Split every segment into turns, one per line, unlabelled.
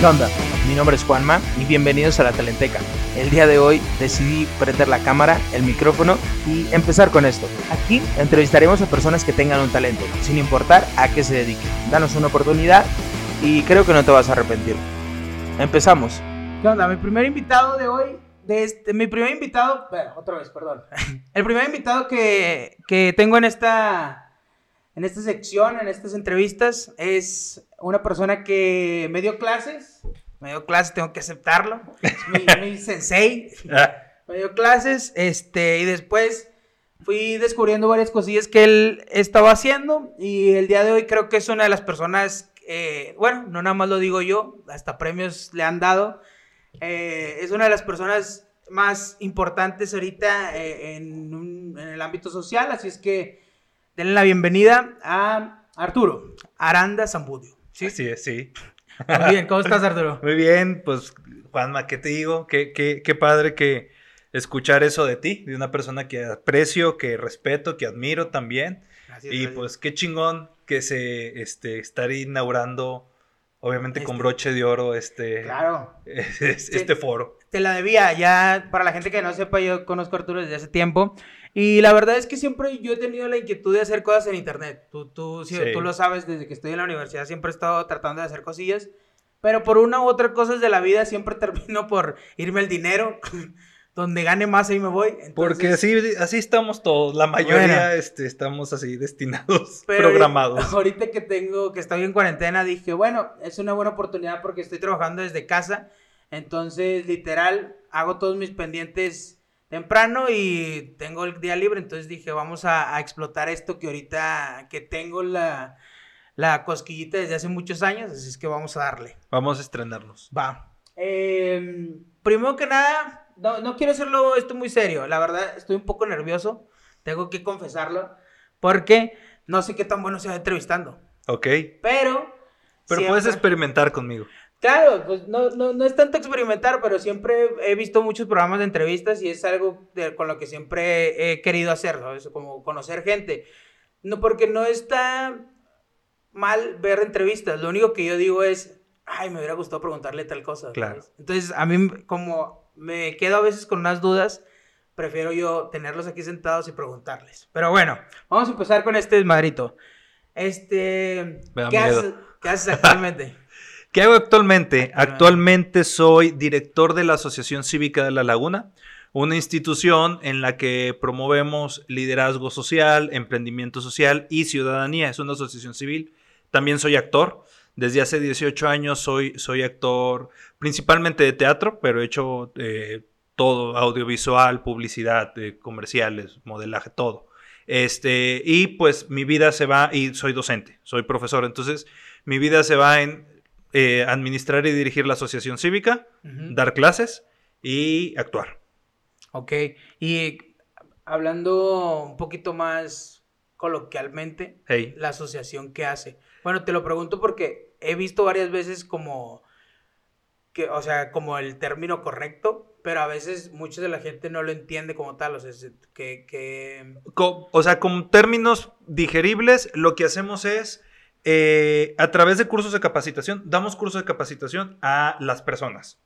¿Qué onda? Mi nombre es Juanma y bienvenidos a la Talenteca. El día de hoy decidí prender la cámara, el micrófono y empezar con esto. Aquí entrevistaremos a personas que tengan un talento, sin importar a qué se dediquen. Danos una oportunidad y creo que no te vas a arrepentir. Empezamos. ¿Qué onda? Mi primer invitado de hoy, de este, mi primer invitado, bueno, otra vez, perdón. El primer invitado que, que tengo en esta, en esta sección, en estas entrevistas, es una persona que me dio clases, me dio clases, tengo que aceptarlo, es mi, mi sensei, me dio clases, este, y después fui descubriendo varias cosillas que él estaba haciendo, y el día de hoy creo que es una de las personas, eh, bueno, no nada más lo digo yo, hasta premios le han dado, eh, es una de las personas más importantes ahorita eh, en, un- en el ámbito social, así es que denle la bienvenida a Arturo Aranda Zambudio. ¿Sí?
Así es, sí.
Muy bien, ¿cómo estás Arturo?
Muy bien, pues Juanma, ¿qué te digo? Qué, qué, qué padre que escuchar eso de ti, de una persona que aprecio, que respeto, que admiro también.
Gracias,
Y
gracias.
pues qué chingón que se este, estar inaugurando, obviamente con
Este-
broche de oro, este,
Claro,
este foro.
te la debía, ya para la gente que no sepa, yo conozco a Arturo desde hace tiempo. Y la verdad es que siempre yo he tenido la inquietud de hacer cosas en internet. Tú, tú, sí,
Sí.
tú lo sabes, desde que estoy en la universidad siempre he estado tratando de hacer cosillas. Pero por una u otra cosas de la vida siempre termino por irme el dinero. Donde gane más ahí me voy. Entonces,
Porque así, así estamos todos, la mayoría
Bueno.
este, estamos así destinados, programados.
Ahorita que tengo, que estoy en cuarentena, dije, bueno, es una buena oportunidad porque estoy trabajando desde casa. Entonces, literal, hago todos mis pendientes temprano y tengo el día libre. Entonces dije, vamos a, a explotar esto que ahorita, que tengo la, la cosquillita desde hace muchos años. Así es que vamos a darle.
Vamos a estrenarnos.
Va. Eh, primero que nada, no, no quiero hacerlo esto muy serio. La verdad, estoy un poco nervioso. Tengo que confesarlo. Porque no sé qué tan bueno sea entrevistando.
Ok.
Pero.
Pero puedes experimentar conmigo.
Claro, pues no, no, no es tanto experimentar, pero siempre he visto muchos programas de entrevistas y es algo de- con lo que siempre he querido hacer, ¿sabes? Como conocer gente. No, porque no está mal ver entrevistas. Lo único que yo digo es, ay, me hubiera gustado preguntarle tal cosa. ¿sabes?
Claro.
Entonces, a mí, como me quedo a veces con unas dudas, prefiero yo tenerlos aquí sentados y preguntarles. Pero bueno, vamos a empezar con este desmadrito. Este,
Me da
¿qué,
miedo.
haces, ¿qué haces actualmente?
¿Qué hago actualmente?
Actualmente.
Actualmente soy director de la Asociación Cívica de La Laguna, una institución en la que promovemos liderazgo social, emprendimiento social y ciudadanía. Es una asociación civil. También soy actor. Desde hace 18 años soy, soy actor principalmente de teatro, pero he hecho eh, todo, audiovisual, publicidad, eh, comerciales, modelaje, todo. Este, y pues mi vida se va, y soy docente, soy profesor, entonces mi vida se va en eh, administrar y dirigir la asociación cívica, dar clases y actuar.
Ok, y hablando un poquito más coloquialmente,
Hey,
la asociación que hace. Bueno, te lo pregunto porque he visto varias veces como que, o sea, como el término correcto, pero a veces mucha de la gente no lo entiende como tal, o sea, se- que, que...
o sea, con términos digeribles, lo que hacemos es, eh, a través de cursos de capacitación, damos cursos de capacitación a las personas.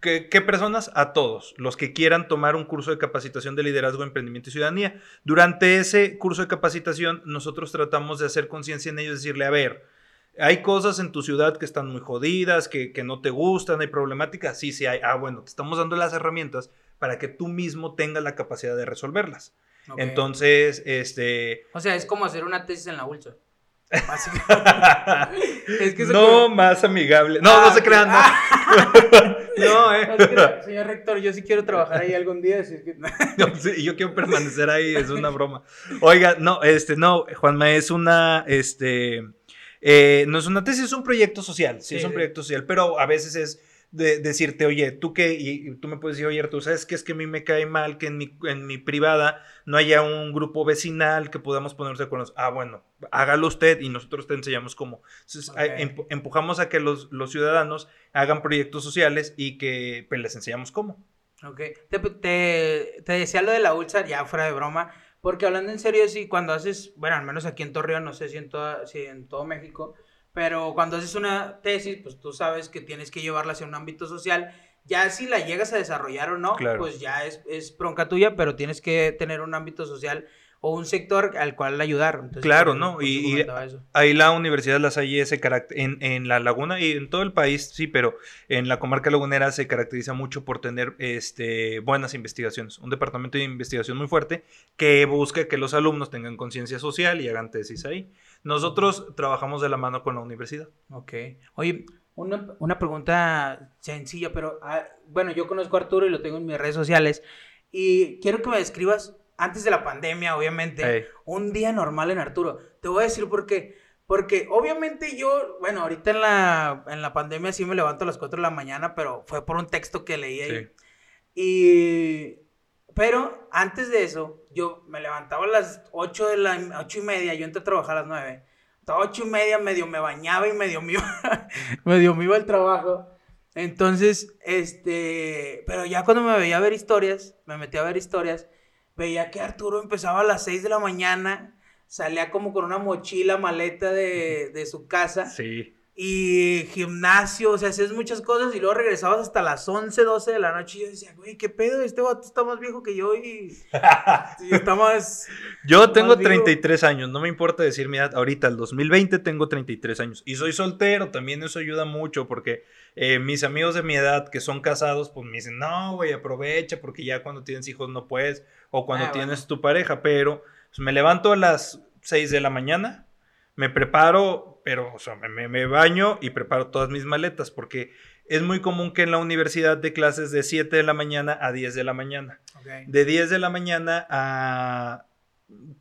¿Qué, qué personas? A todos, los que quieran tomar un curso de capacitación de liderazgo, emprendimiento y ciudadanía. Durante ese curso de capacitación, nosotros tratamos de hacer conciencia en ellos, decirle, a ver, hay cosas en tu ciudad que están muy jodidas, que, que no te gustan, hay problemáticas. Sí, sí hay. Ah, bueno, te estamos dando las herramientas para que tú mismo tengas la capacidad de resolverlas. Entonces, este...
O sea, es como hacer una tesis en la ULSA. Es que
no más amigable. No,
Ah,
no se
ok.
crean. No, no eh.
Es que, señor rector, yo sí quiero trabajar ahí algún día. así es que-
No, sí, yo quiero permanecer ahí, es una broma. Oiga, no, este, no, Juanma, es una, este, eh, no es una tesis, es un proyecto social, sí,
Sí,
es un
sí.
proyecto social, pero a veces es de decirte, oye, tú qué, y, y tú me puedes decir, oye, tú sabes que es que a mí me cae mal que en mi, en mi privada no haya un grupo vecinal que podamos ponerse con los, ah, bueno, hágalo usted y nosotros te enseñamos cómo. Entonces, empujamos a que los, los ciudadanos hagan proyectos sociales y que pues, les enseñamos cómo.
Ok, te, te, te decía lo de la ULSA, ya fuera de broma, porque hablando en serio, sí, cuando haces, bueno, al menos aquí en Torreón, no sé si en, toda, si en todo México, pero cuando haces una tesis, pues tú sabes que tienes que llevarla hacia un ámbito social. Ya si la llegas a desarrollar o no, pues ya es, es bronca tuya, pero tienes que tener un ámbito social o un sector al cual ayudar.
claro, ¿no? Y, ahí la Universidad La Salle se en, en la laguna y en todo el país, sí, pero en la comarca lagunera se caracteriza mucho por tener este, buenas investigaciones. Un departamento de investigación muy fuerte que busca que los alumnos tengan conciencia social y hagan tesis ahí. Nosotros trabajamos de la mano con la universidad.
Ok. Oye, una, una pregunta sencilla, pero ah, bueno, yo conozco a Arturo y lo tengo en mis redes sociales. Y quiero que me describas antes de la pandemia, obviamente, un día normal en Arturo. Te voy a decir por qué. Porque obviamente yo, bueno, ahorita en la, en la pandemia sí me levanto a las 4 de la mañana, pero fue por un texto que leí ahí. Y, pero antes de eso, yo me levantaba a las 8 de la, 8 y media, yo entré a trabajar a las 9. A 8 y media medio me bañaba y medio me iba, medio me iba al trabajo. Entonces, este, pero ya cuando me veía a ver historias, me metí a ver historias, veía que Arturo empezaba a las 6 de la mañana, salía como con una mochila, maleta de, de su casa.
Sí.
Y gimnasio, o sea, hacías muchas cosas y luego regresabas hasta las 11, 12 de la noche y yo decía, güey, ¿qué pedo? Este vato está más viejo que yo y, y está más...
yo tengo 33 años, no me importa decir mi edad, ahorita, el 2020 tengo 33 años y soy soltero, también eso ayuda mucho porque eh, mis amigos de mi edad que son casados, pues me dicen, no, güey, aprovecha porque ya cuando tienes hijos no puedes o cuando ah, tienes tu pareja, pero pues, me levanto a las 6 de la mañana, me preparo, pero o sea, me, me, baño y preparo todas mis maletas porque es muy común que en la universidad de clases de 7 de la mañana a 10 de la mañana. De 10 de la mañana a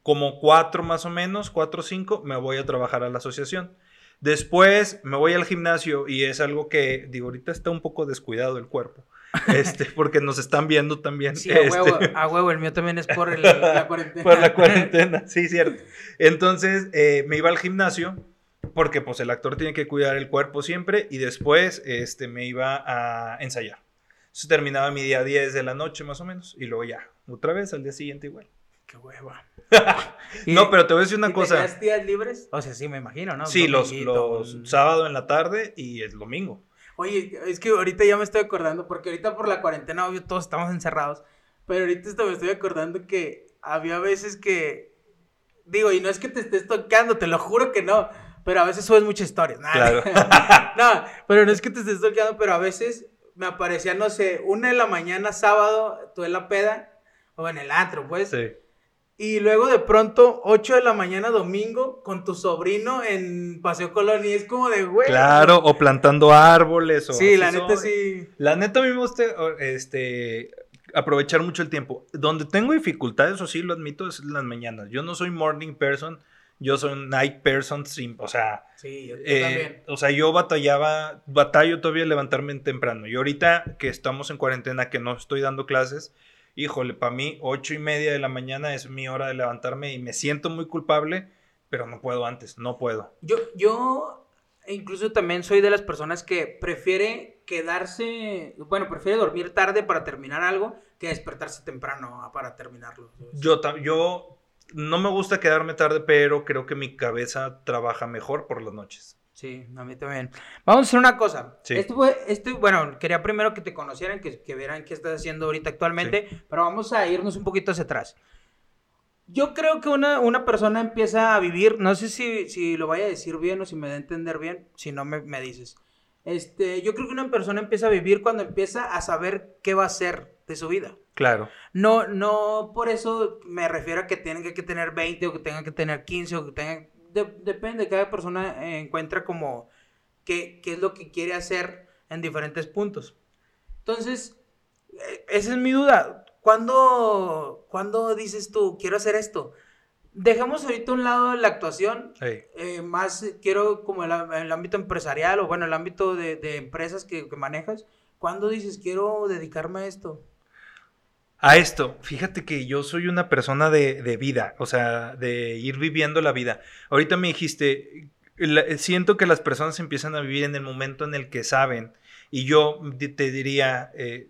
como 4 más o menos, 4 o 5, me voy a trabajar a la asociación. Después me voy al gimnasio y es algo que, digo, ahorita está un poco descuidado el cuerpo. Este, porque nos están viendo también.
Sí, a huevo, este. a huevo, el mío también es por la cuarentena.
Por la cuarentena, sí, cierto. Entonces eh, me iba al gimnasio porque pues el actor tiene que cuidar el cuerpo siempre y después este, me iba a ensayar. Entonces terminaba mi día a 10 de la noche más o menos y luego ya, otra vez al día siguiente igual.
Qué hueva.
no, pero te voy a decir una cosa.
¿Tenías días libres? O sea, sí, me imagino, ¿no?
Sí, los, los sábado en la tarde y el domingo.
Oye, es que ahorita ya me estoy acordando, porque ahorita por la cuarentena, obvio, todos estamos encerrados. Pero ahorita esto me estoy acordando que había veces que. Digo, y no es que te estés tocando, te lo juro que no. Pero a veces subes muchas historias. claro. no, pero no es que te estés tocando, pero a veces me aparecía, no sé, una de la mañana, sábado, tú en la peda, o en el antro, pues. Sí. Y luego de pronto, 8 de la mañana domingo, con tu sobrino en Paseo Colón. Y es como de, güey.
Claro, o plantando árboles. O
sí, la neta sí.
La neta a mí me gusta este, aprovechar mucho el tiempo. Donde tengo dificultades, o sí lo admito, es en las mañanas. Yo no soy morning person. Yo soy night person, o sea,
sí, yo, eh, también.
o sea, yo batallaba, batallo todavía levantarme temprano. Y ahorita que estamos en cuarentena, que no estoy dando clases, híjole, para mí, ocho y media de la mañana es mi hora de levantarme y me siento muy culpable, pero no puedo antes, no puedo.
Yo, yo incluso también soy de las personas que prefiere quedarse, bueno, prefiere dormir tarde para terminar algo que despertarse temprano para terminarlo.
Yo, yo no me gusta quedarme tarde, pero creo que mi cabeza trabaja mejor por las noches.
Sí, a mí también. Vamos a hacer una cosa. Sí. Este, bueno, quería primero que te conocieran, que, que vieran qué estás haciendo ahorita actualmente, pero vamos a irnos un poquito hacia atrás. Yo creo que una, una persona empieza a vivir, no sé si, si, lo vaya a decir bien o si me da a entender bien, si no me, me, dices. Este, yo creo que una persona empieza a vivir cuando empieza a saber qué va a hacer de su vida.
Claro.
No, no por eso me refiero a que tenga que tener 20 o que tenga que tener 15 o que tenga depende, cada persona encuentra como qué, qué es lo que quiere hacer en diferentes puntos. Entonces, eh, esa es mi duda. ¿Cuándo, ¿Cuándo, dices tú, quiero hacer esto? Dejamos ahorita un lado la actuación, eh, más quiero como el, el, ámbito empresarial o bueno, el ámbito de, de empresas que, que, manejas. ¿Cuándo dices, quiero dedicarme a esto?
A esto. Fíjate que yo soy una persona de, de, vida, o sea, de ir viviendo la vida. Ahorita me dijiste, siento que las personas empiezan a vivir en el momento en el que saben. Y yo te diría, eh,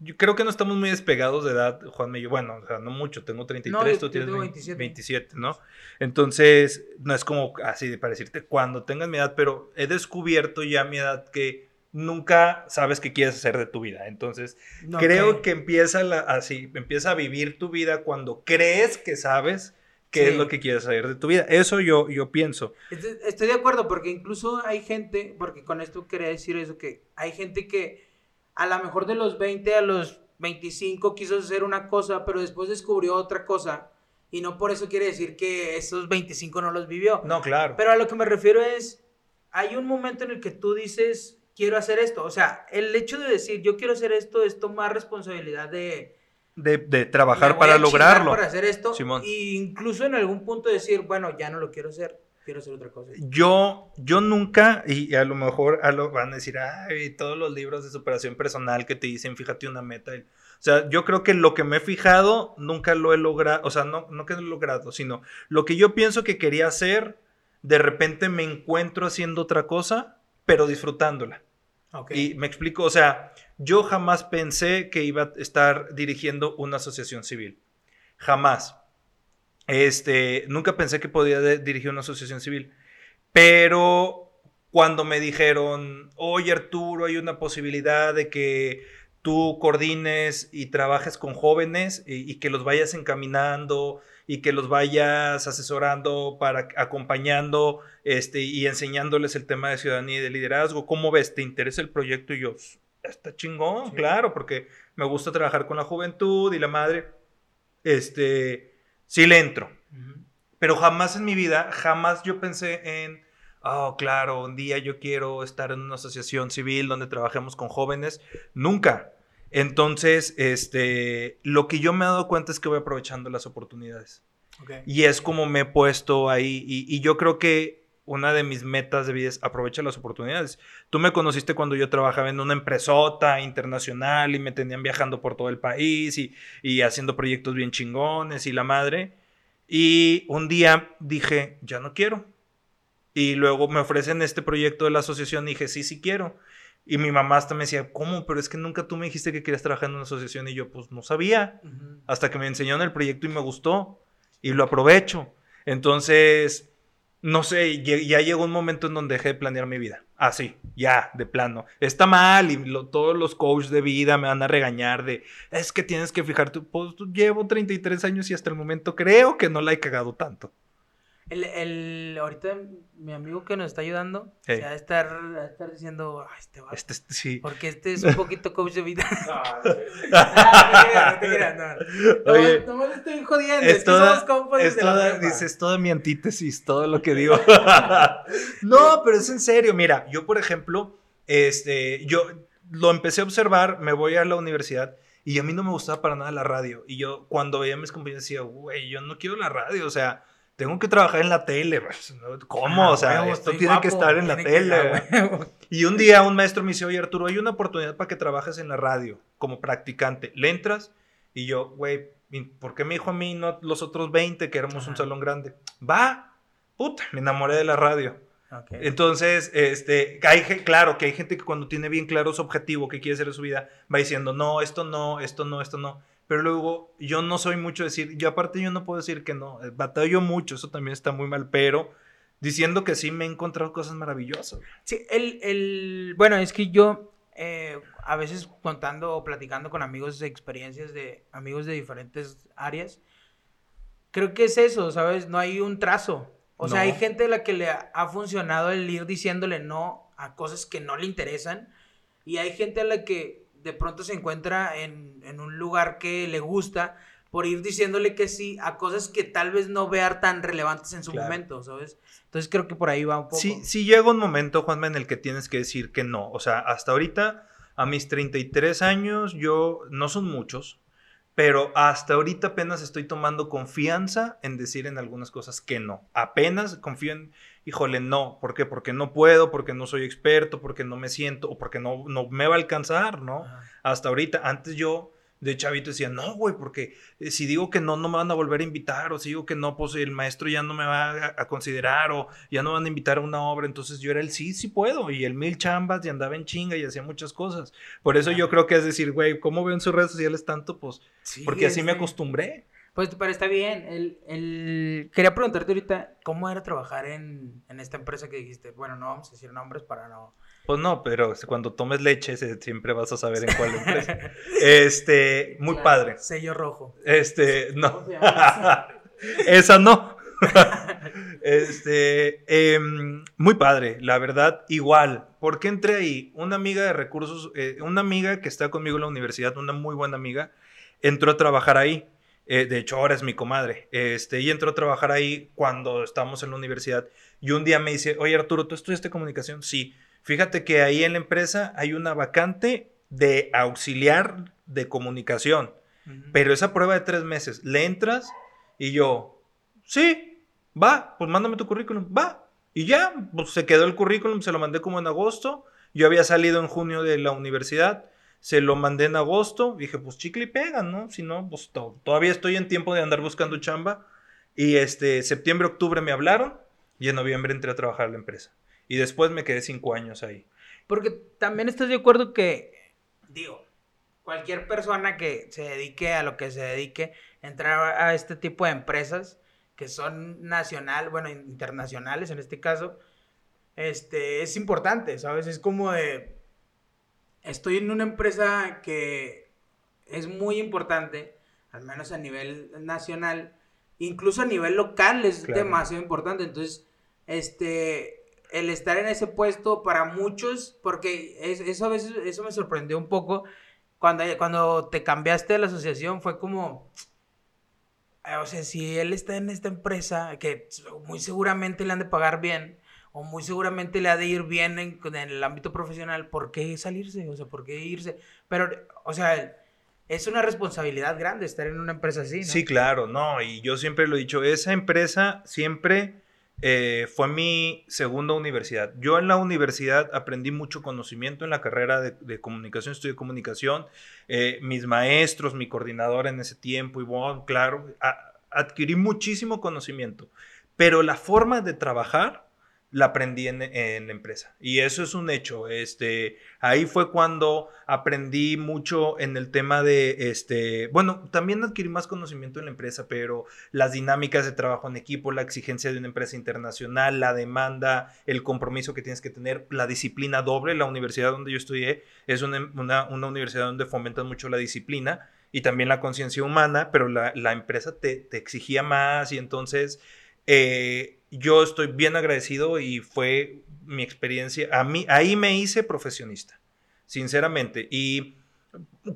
yo creo que no estamos muy despegados de edad, Juan y Bueno, o sea, no mucho, tengo 33, tú tienes 27. 27, ¿no? Entonces, no es como así de para decirte cuando tengas mi edad, pero he descubierto ya mi edad que nunca sabes qué quieres hacer de tu vida. Entonces, creo que empieza así, empieza a vivir tu vida cuando crees que sabes qué es lo que quieres saber de tu vida. Eso yo, yo pienso.
Estoy de acuerdo, porque incluso hay gente, porque con esto quería decir eso, que hay gente que a lo mejor de los 20 a los 25 quiso hacer una cosa, pero después descubrió otra cosa. Y no por eso quiere decir que esos 25 no los vivió.
No, claro.
Pero a lo que me refiero es, hay un momento en el que tú dices, quiero hacer esto. O sea, el hecho de decir, yo quiero hacer esto es tomar responsabilidad de
de, trabajar para lograrlo.
Para hacer esto. E incluso en algún punto decir, bueno, ya no lo quiero hacer, quiero hacer otra cosa.
Yo, yo nunca, y a lo mejor a lo, van a decir, ay, todos los libros de superación personal que te dicen, fíjate una meta. O sea, yo creo que lo que me he fijado, nunca lo he logrado, o sea, no, no que lo he logrado, sino lo que yo pienso que quería hacer, de repente me encuentro haciendo otra cosa, pero disfrutándola. Y me explico, o sea, yo jamás pensé que iba a estar dirigiendo una asociación civil. Jamás. Este, nunca pensé que podía dirigir una asociación civil. Pero cuando me dijeron, oye Arturo, hay una posibilidad de que tú coordines y trabajes con jóvenes y, que los vayas encaminando y que los vayas asesorando para acompañando este y enseñándoles el tema de ciudadanía y de liderazgo. ¿Cómo ves? ¿Te interesa el proyecto? Y yo, está chingón, claro, porque me gusta trabajar con la juventud y la madre. Este, sí le entro. Pero jamás en mi vida, jamás yo pensé en, oh, claro, un día yo quiero estar en una asociación civil donde trabajemos con jóvenes. Nunca. Entonces, este, lo que yo me he dado cuenta es que voy aprovechando las oportunidades. Y es como me he puesto ahí. y yo creo que una de mis metas de vida es aprovechar las oportunidades. Tú me conociste cuando yo trabajaba en una empresota internacional y me tenían viajando por todo el país y, haciendo proyectos bien chingones y la madre. Y un día dije, ya no quiero. Y luego me ofrecen este proyecto de la asociación y dije, sí, sí quiero. Y mi mamá hasta me decía, ¿cómo? Pero es que nunca tú me dijiste que querías trabajar en una asociación y yo pues no sabía. Hasta que me enseñaron el proyecto y me gustó y lo aprovecho. Entonces, no sé, ya llegó un momento en donde dejé de planear mi vida. Así, ah, ya, de plano. Está mal y todos los coaches de vida me van a regañar de, es que tienes que fijarte, pues llevo 33 años y hasta el momento creo que no la he cagado tanto.
El, el, ahorita mi amigo que nos está ayudando se va a estar, a estar diciendo, Ay, este va. Este, sí. Porque este es un poquito coach de vida. no, no, te creas, no. Oye, no, me estoy jodiendo. Es, toda,
es toda, dices toda mi antítesis, todo lo que digo. no, pero es en serio. Mira, yo, por ejemplo, este, yo lo empecé a observar, me voy a la universidad. Y a mí no me gustaba para nada la radio. Y yo, cuando veía a mis compañeros, decía, güey, yo no quiero la radio. O sea, tengo que trabajar en la tele. ¿Cómo? Ah, o sea, esto tiene que estar en la tele. y un día un maestro me dice, oye Arturo, hay una oportunidad para que trabajes en la radio como practicante. ¿Le entras? Y yo, güey, ¿por qué me dijo a mí no los otros 20 que éramos un salón grande? Va, puta, me enamoré de la radio. Entonces, este, hay, claro que hay gente que cuando tiene bien claro su objetivo, que quiere hacer en su vida, va diciendo, no, esto no, esto no, esto no. Pero luego yo no soy mucho decir, yo aparte yo no puedo decir que no, eh, batallo mucho, eso también está muy mal, pero diciendo que sí me he encontrado cosas maravillosas.
Sí, el, el bueno, es que yo eh, a veces contando o platicando con amigos de experiencias de amigos de diferentes áreas, creo que es eso, ¿sabes? No hay un trazo. O sea, hay gente a la que le ha funcionado el ir diciéndole no a cosas que no le interesan y hay gente a la que de pronto se encuentra en, un lugar que le gusta por ir diciéndole que sí a cosas que tal vez no vean tan relevantes en su momento, ¿sabes? Entonces creo que por ahí va un poco.
Sí, sí llega un momento, Juanma, en el que tienes que decir que no. O sea, hasta ahorita, a mis 33 años, yo, no son muchos, pero hasta ahorita apenas estoy tomando confianza en decir en algunas cosas que no. Apenas confío en, híjole, no. ¿Por qué? Porque no puedo, porque no soy experto, porque no me siento, o porque no, no me va a alcanzar, ¿no? Hasta ahorita, antes yo de chavito decía, no, güey, porque eh, si digo que no, no me van a volver a invitar, o si digo que no, pues el maestro ya no me va a, considerar, o ya no van a invitar a una obra. Entonces yo era el sí, sí puedo, y el mil chambas, y andaba en chinga y hacía muchas cosas. Por eso yo creo que es decir, güey, ¿cómo veo en sus redes sociales tanto? Pues porque así me acostumbré.
Pues, pero está bien. El, el... Quería preguntarte ahorita, ¿cómo era trabajar en, en esta empresa que dijiste? Bueno, no vamos a decir nombres para no
pues no, pero cuando tomes leche siempre vas a saber en cuál empresa. este, muy padre.
Sello rojo.
Este, no. Esa no. este, em, muy padre, la verdad, igual. ¿Por qué entré ahí? Una amiga de recursos, eh, una amiga que está conmigo en la universidad, una muy buena amiga, entró a trabajar ahí. Eh, de hecho, ahora es mi comadre. Este, y entró a trabajar ahí cuando estábamos en la universidad. Y un día me dice, oye Arturo, ¿tú estudiaste comunicación? Sí. Fíjate que ahí en la empresa hay una vacante de auxiliar de comunicación, pero esa prueba de tres meses, le entras y yo, sí, va, pues mándame tu currículum, va. Y ya, pues se quedó el currículum, se lo mandé como en agosto, yo había salido en junio de la universidad, se lo mandé en agosto, dije, pues chicle y pega, ¿no? Si no, pues todavía estoy en tiempo de andar buscando chamba. Y este, septiembre, octubre me hablaron y en noviembre entré a trabajar a la empresa. Y después me quedé cinco años ahí.
Porque también estás de acuerdo que, digo, cualquier persona que se dedique a lo que se dedique, entrar a este tipo de empresas que son nacional, bueno, internacionales en este caso, este, es importante, ¿sabes? Es como de, estoy en una empresa que es muy importante, al menos a nivel nacional, incluso a nivel local es demasiado importante, entonces, este, el estar en ese puesto para muchos, porque eso a veces, eso me sorprendió un poco, cuando, cuando te cambiaste de la asociación fue como, o sea, si él está en esta empresa, que muy seguramente le han de pagar bien, o muy seguramente le ha de ir bien en, en el ámbito profesional, ¿por qué salirse? O sea, ¿por qué irse? Pero, o sea, es una responsabilidad grande estar en una empresa así, ¿no?
Sí, claro, no, y yo siempre lo he dicho, esa empresa siempre eh, fue mi segunda universidad. Yo en la universidad aprendí mucho conocimiento en la carrera de, comunicación, estudié comunicación. Eh, mis maestros, mi coordinador en ese tiempo, y bueno, claro, adquirí muchísimo conocimiento. Pero la forma de trabajar la aprendí en, la empresa. Y eso es un hecho. Este, ahí fue cuando aprendí mucho en el tema de, este, bueno, también adquirí más conocimiento en la empresa, pero las dinámicas de trabajo en equipo, la exigencia de una empresa internacional, la demanda, el compromiso que tienes que tener, la disciplina doble. La universidad donde yo estudié es una, universidad donde fomentan mucho la disciplina y también la conciencia humana, pero la, empresa te, te, exigía más y entonces... Eh, yo estoy bien agradecido y fue mi experiencia. A mí, ahí me hice profesionista, sinceramente. Y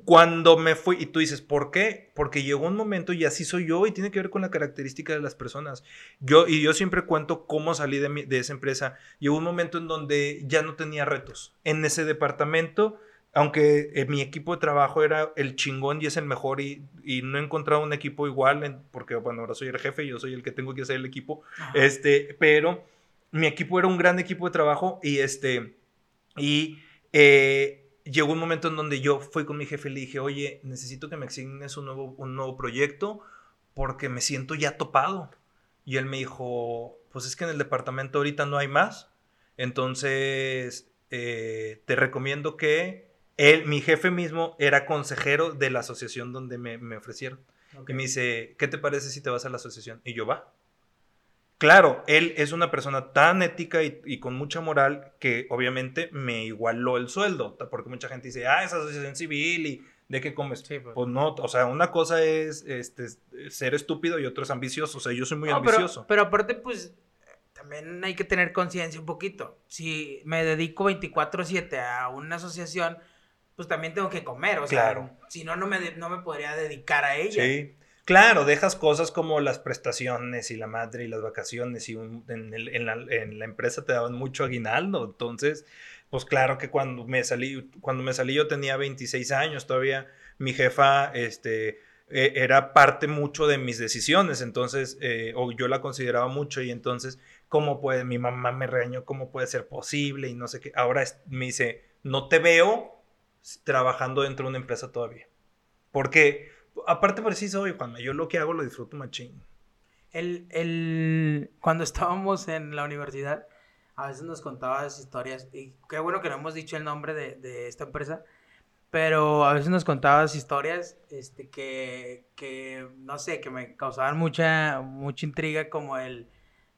cuando me fui, y tú dices, ¿por qué? Porque llegó un momento y así soy yo y tiene que ver con la característica de las personas. Yo, y yo siempre cuento cómo salí de, de esa empresa. Llegó un momento en donde ya no tenía retos. En ese departamento aunque eh, mi equipo de trabajo era el chingón y es el mejor y, no he encontrado un equipo igual, porque bueno, ahora soy el jefe, yo soy el que tengo que hacer el equipo, este, pero mi equipo era un gran equipo de trabajo y este, y eh, llegó un momento en donde yo fui con mi jefe y le dije, oye, necesito que me asignes un nuevo, un nuevo proyecto porque me siento ya topado. Y él me dijo, pues es que en el departamento ahorita no hay más, entonces eh, te recomiendo que él, mi jefe mismo era consejero de la asociación donde me, ofrecieron. Y me dice, ¿qué te parece si te vas a la asociación? Y yo va. Claro, él es una persona tan ética y, con mucha moral que obviamente me igualó el sueldo, porque mucha gente dice, ah, es asociación civil y de qué comes. pues. pues. no, o sea, una cosa es este, ser estúpido y otra es ambicioso, o sea, yo soy muy ambicioso.
Pero, pero aparte, pues, también hay que tener conciencia un poquito. Si me dedico 24/7 a una asociación, pues también tengo que comer, o sea, si no, no me, no me podría dedicar a ella. Sí.
Claro, dejas cosas como las prestaciones y la madre y las vacaciones y en, la, empresa te daban mucho aguinaldo, entonces, pues claro que cuando me salí, cuando me salí yo tenía 26 años, todavía mi jefa, este, e, era parte mucho de mis decisiones, entonces, eh, o yo la consideraba mucho y entonces, ¿cómo puede, mi mamá me regañó, cómo puede ser posible y no sé qué, ahora me dice, no te veo trabajando dentro de una empresa todavía. Porque, aparte por sí soy, Juanma, yo lo que hago lo disfruto machín.
El, el, cuando estábamos en la universidad, a veces nos contabas historias, y qué bueno que no hemos dicho el nombre de, de esta empresa, pero a veces nos contabas historias este, que, que, no sé, que me causaban mucha, mucha intriga como el,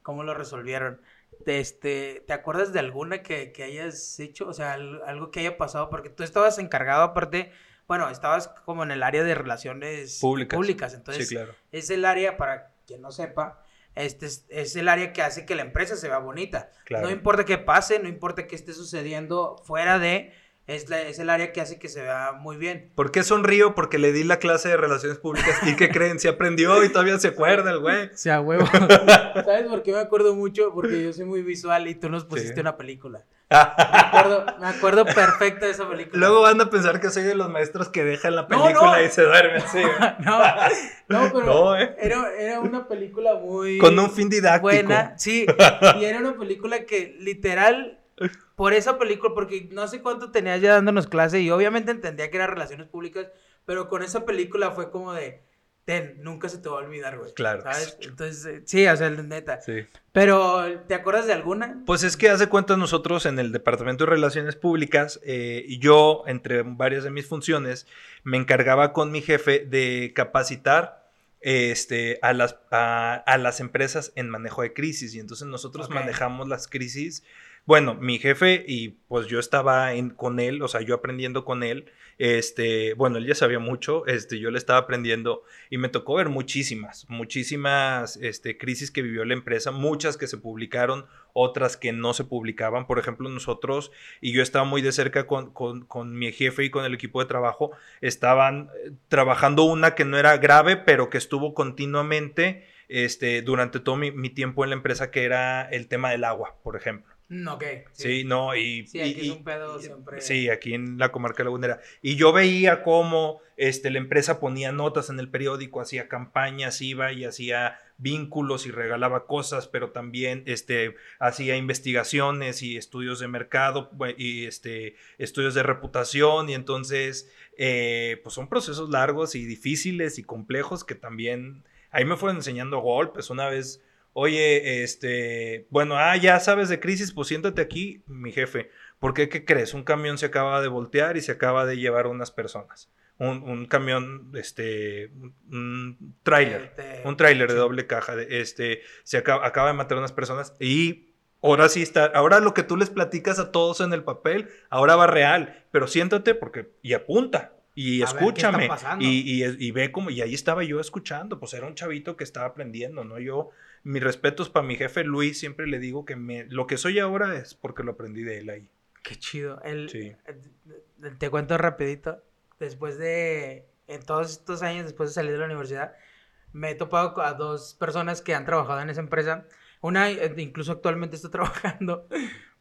cómo lo resolvieron. Este, ¿Te acuerdas de alguna que, que hayas hecho? O sea, algo que haya pasado, porque tú estabas encargado aparte, bueno, estabas como en el área de relaciones públicas, públicas entonces sí, claro. es el área, para quien no sepa, este es, es, el área que hace que la empresa se vea bonita. Claro. No importa qué pase, no importa qué esté sucediendo fuera de es, es, el área que hace que se vea muy bien.
¿Por qué sonrío? Porque le di la clase de relaciones públicas y que creen, se aprendió y todavía se acuerda el güey.
O sea, huevo. ¿Sabes por qué me acuerdo mucho? Porque yo soy muy visual y tú nos pusiste sí. una película. Me acuerdo, me acuerdo perfecto de esa película.
Luego van a pensar que soy de los maestros que dejan la película no, no. y se duermen. Sí.
no, no, pero no, eh. era, era una película muy...
Con un fin didáctico.
Buena, sí. Y era una película que literal por esa película, porque no sé cuánto tenías ya dándonos clase y obviamente entendía que era relaciones públicas, pero con esa película fue como de, ten, nunca se te va a olvidar, güey. Claro. ¿Sabes? Entonces, eh, sí, o sea, neta. Sí. Pero, ¿te acuerdas de alguna?
Pues es que hace cuenta nosotros en el Departamento de Relaciones Públicas, eh, yo, entre varias de mis funciones, me encargaba con mi jefe de capacitar este, a, las, a, a las empresas en manejo de crisis. Y entonces nosotros okay. manejamos las crisis bueno, mi jefe y pues yo estaba con él, o sea, yo aprendiendo con él, este, bueno, él ya sabía mucho, este, yo le estaba aprendiendo y me tocó ver muchísimas, muchísimas, este, crisis que vivió la empresa, muchas que se publicaron, otras que no se publicaban, por ejemplo, nosotros, y yo estaba muy de cerca con, con, mi jefe y con el equipo de trabajo, estaban eh, trabajando una que no era grave, pero que estuvo continuamente, este, durante todo mi tiempo en la empresa, que era el tema del agua, por ejemplo.
Mm, ok.
Sí, sí no, y...
Sí, aquí y, es un pedo siempre...
Sí, aquí en la comarca lagunera. Y yo veía cómo este, la empresa ponía notas en el periódico, hacía campañas, iba y hacía vínculos y regalaba cosas, pero también este, hacía investigaciones y estudios de mercado y este, estudios de reputación y entonces eh, pues son procesos largos y difíciles y complejos que también ahí me fueron enseñando golpes. Una vez oye, este, bueno, ah, ya sabes de crisis, pues siéntate aquí, mi jefe. ¿Por qué? ¿Qué crees? Un camión se acaba de voltear y se acaba de llevar unas personas. Un, un camión, este, un tráiler, un tráiler de doble caja, de, este, se acaba, acaba de matar unas personas y ahora sí está, ahora lo que tú les platicas a todos en el papel, ahora va real, pero siéntate porque, y apunta, y a escúchame. Y, y, y, ve como, y ahí estaba yo escuchando, pues era un chavito que estaba aprendiendo, ¿no? Yo, mis respetos para mi jefe Luis, siempre le digo que me, lo que soy ahora es porque lo aprendí de él ahí.
Qué chido. El, sí. te cuento rapidito, después de, en todos estos años, después de salir de la universidad, me he topado a dos personas que han trabajado en esa empresa. Una eh, incluso actualmente está trabajando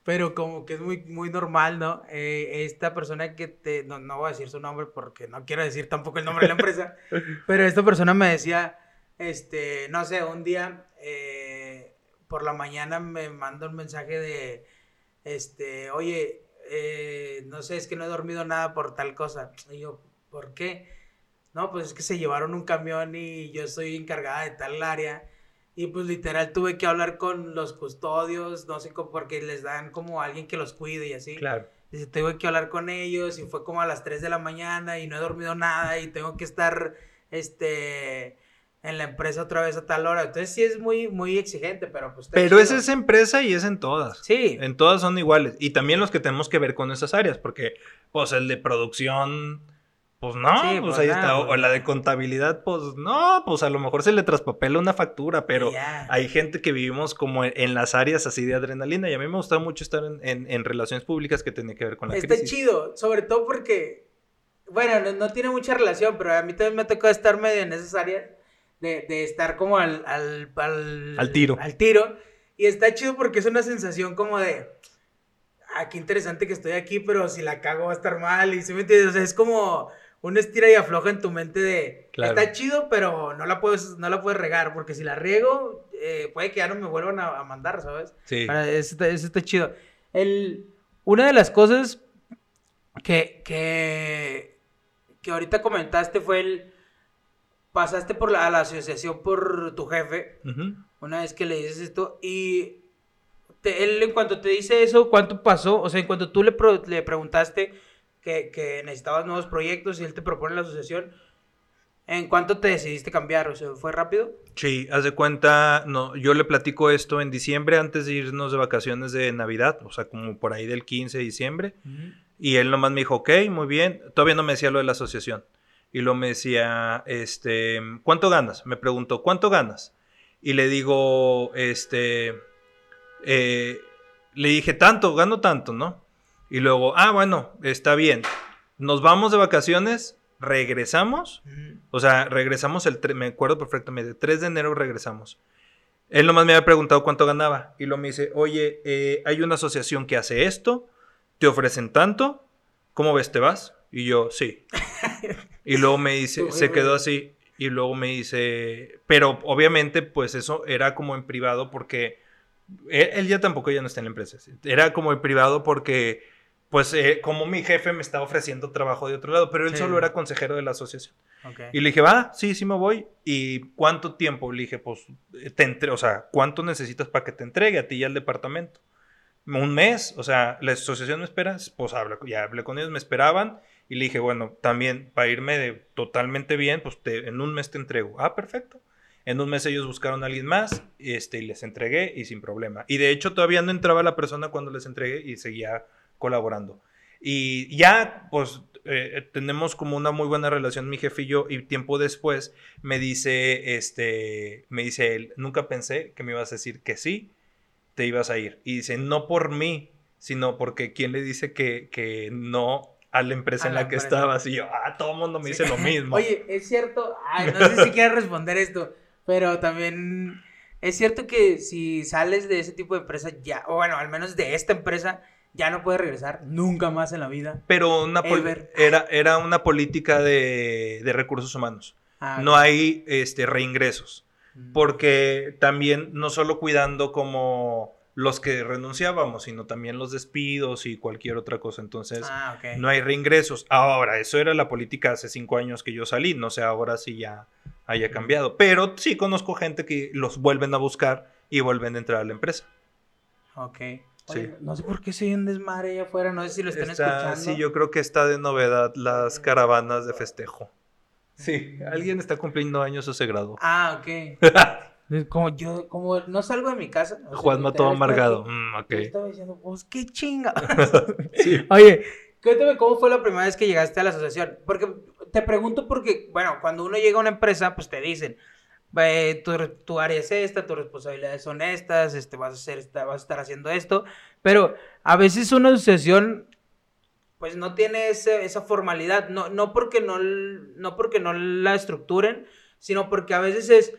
pero como que es muy, muy normal, ¿no? Eh, esta persona que te, no, no voy a decir su nombre porque no quiero decir tampoco el nombre de la empresa, pero esta persona me decía, este, no sé, un día eh, por la mañana me manda un mensaje de, este, oye, eh, no sé, es que no he dormido nada por tal cosa. Y yo, ¿por qué? No, pues es que se llevaron un camión y yo estoy encargada de tal área y pues literal tuve que hablar con los custodios, no sé, porque les dan como alguien que los cuide y así. Claro. Dice, tuve que hablar con ellos y fue como a las 3 de la mañana y no he dormido nada y tengo que estar, este, en la empresa otra vez a tal hora. Entonces sí es muy, muy exigente, pero pues...
Pero es esa empresa y es en todas. Sí. En todas son iguales. Y también los que tenemos que ver con esas áreas, porque pues el de producción pues no, pues, pues, ahí está. O, la de contabilidad, pues no, pues a lo mejor se le traspapela una factura, pero hay gente que vivimos como en, las áreas así de adrenalina y a mí me gusta mucho estar en, relaciones públicas que tiene que ver con la
está crisis. Está chido, sobre todo porque, bueno, no, tiene mucha relación, pero a mí también me ha tocado estar medio en esas áreas de, de estar como al, al, al,
al tiro.
Al tiro. Y está chido porque es una sensación como de, ah, qué interesante que estoy aquí, pero si la cago va a estar mal. Y se me entiendes, o sea, es como un estira y afloja en tu mente de está chido, pero no la puedes, no la puedes regar, porque si la riego, eh, puede que ya no me vuelvan a, mandar, ¿sabes? Sí. Eso, está chido. El, una de las cosas que, que, que ahorita comentaste fue el... Pasaste por la, a la asociación por tu jefe, una vez que le dices esto, y él en cuanto te dice eso, ¿cuánto pasó? O sea, en cuanto tú le, le preguntaste que, que, necesitabas nuevos proyectos y él te propone la asociación, ¿en cuánto te decidiste cambiar? O sea, ¿fue rápido?
Sí, haz de cuenta, no, yo le platico esto en diciembre antes de irnos de vacaciones de Navidad, o sea, como por ahí del 15 de diciembre. Y él nomás me dijo, ok, muy bien. Todavía no me decía lo de la asociación. Y luego me decía, este, ¿cuánto ganas? Me preguntó, ¿cuánto ganas? Y le digo, este, eh, le dije, tanto, gano tanto, ¿no? Y luego, ah, bueno, está bien. Nos vamos de vacaciones, regresamos. O sea, regresamos el, me acuerdo perfectamente, 3 de enero regresamos. Él nomás me había preguntado cuánto ganaba. Y luego me dice, oye, eh, hay una asociación que hace esto te ofrecen tanto, ¿cómo ves? ¿Te vas? Y yo, sí. y luego me dice, se quedó así, y luego me dice, pero obviamente pues eso era como en privado porque él, ya tampoco ya no está en la empresa, era como en privado porque pues eh, como mi jefe me estaba ofreciendo trabajo de otro lado, pero él solo era consejero de la asociación. Y le dije, va, sí, sí me voy. ¿Y cuánto tiempo? Le dije, pues, te entre o sea, ¿cuánto necesitas para que te entregue a ti y al departamento? un mes, o sea, la asociación me espera, pues ya hablé con ellos, me esperaban y le dije, bueno, también para irme de, totalmente bien, pues en un mes te entrego. Ah, perfecto. En un mes ellos buscaron a alguien más este, y les entregué y sin problema. Y de hecho todavía no entraba la persona cuando les entregué y seguía colaborando. Y ya, pues eh, tenemos como una muy buena relación mi jefe y yo y tiempo después me dice, este, me dice él, nunca pensé que me ibas a decir que sí te ibas a ir. Y dice, no por mí, sino porque ¿quién le dice que, que no a la empresa en la, que estabas? Y yo, ah, todo el mundo me dice lo mismo.
Oye, es cierto, ay, no sé si quieres responder esto, pero también es cierto que si sales de ese tipo de empresa ya, o bueno, al menos de esta empresa, ya no puedes regresar nunca más en la vida.
Pero una era, era una política de, de recursos humanos. Ah, no hay este, reingresos porque también no solo cuidando como los que renunciábamos, sino también los despidos y cualquier otra cosa. Entonces, ah, no hay reingresos. Ahora, eso era la política hace cinco años que yo salí, no sé ahora si ya haya cambiado, pero sí conozco gente que los vuelven a buscar y vuelven a entrar a la empresa.
Ok. No sé por qué se hay un desmadre allá afuera, no sé si lo están escuchando.
Sí, yo creo que está de novedad las caravanas de festejo. Sí, alguien está cumpliendo años o se graduó.
Ah, ok. como yo, como no salgo de mi casa.
Juanma todo amargado. Mm, ok.
estaba diciendo, pues qué chinga. sí. Oye, cuéntame cómo fue la primera vez que llegaste a la asociación. Porque te pregunto porque, bueno, cuando uno llega a una empresa, pues te dicen, tu, tu, área es esta, tus responsabilidades son estas, este, vas, a hacer esta, vas a estar haciendo esto. Pero a veces una asociación pues no tiene esa formalidad, no, no, porque no, no porque no la estructuren, sino porque a veces es,